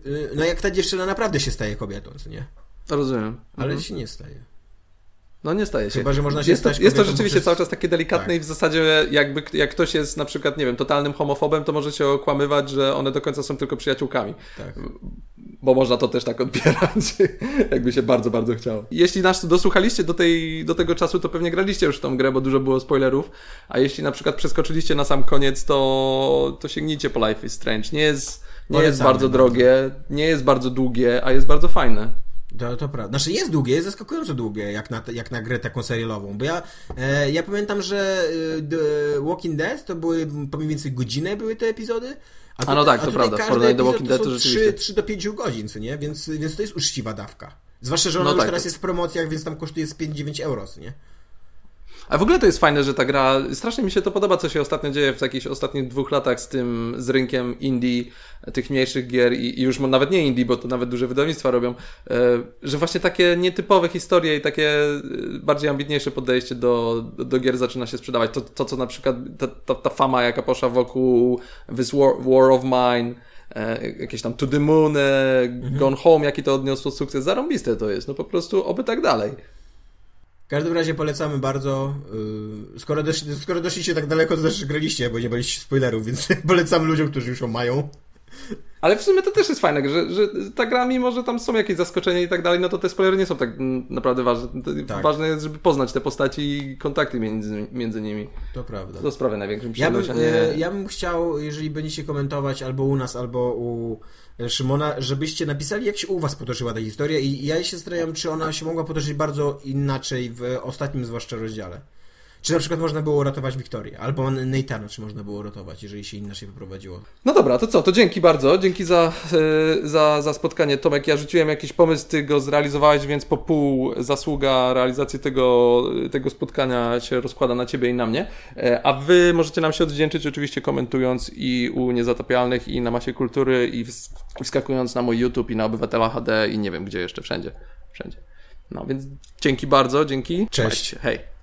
yy, no jak ta dziewczyna naprawdę się staje kobietą, co nie?
Rozumiem.
Ale się nie staje.
No nie staje się.
Chyba, że można się
jest to, jest to rzeczywiście
poprzez-
cały czas takie delikatne
Tak.
i w zasadzie jakby jak ktoś jest na przykład, nie wiem, totalnym homofobem, to może się okłamywać, że one do końca są tylko przyjaciółkami.
Tak.
Bo można to też tak odbierać, jakby się bardzo, bardzo chciało. Jeśli nas dosłuchaliście do, tej, do tego czasu, to pewnie graliście już w tą grę, bo dużo było spoilerów, a jeśli na przykład przeskoczyliście na sam koniec, to, to sięgnijcie po Life is Strange. Nie jest, nie jest
Polecamy
bardzo. drogie, nie jest bardzo długie, a jest bardzo fajne.
To, to prawda. Znaczy jest długie, jest zaskakująco długie, jak na, jak na grę taką serialową. Bo ja, e, ja pamiętam, że e, Walking Dead to były mniej więcej godzinę były te epizody.
A no tak, to
tutaj
prawda. Porównaniu do Walking Dead to rzeczywiście.
3, 3 do 5 godzin, co nie? Więc, więc to jest uczciwa dawka. Zwłaszcza, że ona
No
już
tak.
teraz jest w promocjach, więc tam kosztuje z 5-9 euro, co nie?
A w ogóle to jest fajne, że ta gra, strasznie mi się to podoba, co się ostatnio dzieje w jakichś ostatnich dwóch latach z tym, z rynkiem indie, tych mniejszych gier i, i już nawet nie indie, bo to nawet duże wydawnictwa robią, e, że właśnie takie nietypowe historie i takie e, bardziej ambitniejsze podejście do, do, do gier zaczyna się sprzedawać. To, to co na przykład, ta, ta, ta fama jaka poszła wokół This War, War of Mine, e, jakieś tam To the Moon, e, Gone Home, jaki to odniosło sukces, zarąbiste to jest, no po prostu oby tak dalej.
W każdym razie polecamy bardzo. Yy, skoro, dosz, skoro doszliście tak daleko, to też graliście, bo nie byliście spoilerów, więc polecam ludziom, którzy już ją mają.
Ale w sumie to też jest fajne, że, że ta gra, mimo że tam są jakieś zaskoczenia i tak dalej, no to te spoilery nie są tak naprawdę ważne.
Tak.
Ważne jest, żeby poznać te postaci i kontakty między, między nimi.
To prawda.
To sprawia największą
Ja bym,
nie...
e, ja bym chciał, jeżeli będziecie komentować albo u nas, albo u e, Szymona, żebyście napisali, jak się u was potoczyła ta historia i ja się zastanawiam, czy ona się mogła potoczyć bardzo inaczej w ostatnim zwłaszcza rozdziale. Czy na przykład można było uratować Wiktorię, albo Neitana, czy można było uratować, jeżeli się inaczej poprowadziło.
No dobra, to co? To dzięki bardzo. Dzięki za, e, za, za spotkanie, Tomek. Ja rzuciłem jakiś pomysł, ty go zrealizowałeś, więc po pół zasługa realizacji tego, tego spotkania się rozkłada na ciebie i na mnie. E, A wy możecie nam się odwdzięczyć oczywiście komentując i u Niezatapialnych, i na Masie Kultury, i ws- wskakując na mój YouTube, i na Obywatela HD, i nie wiem gdzie jeszcze, wszędzie. Wszędzie. No więc dzięki bardzo, dzięki.
Cześć.
Się. Hej.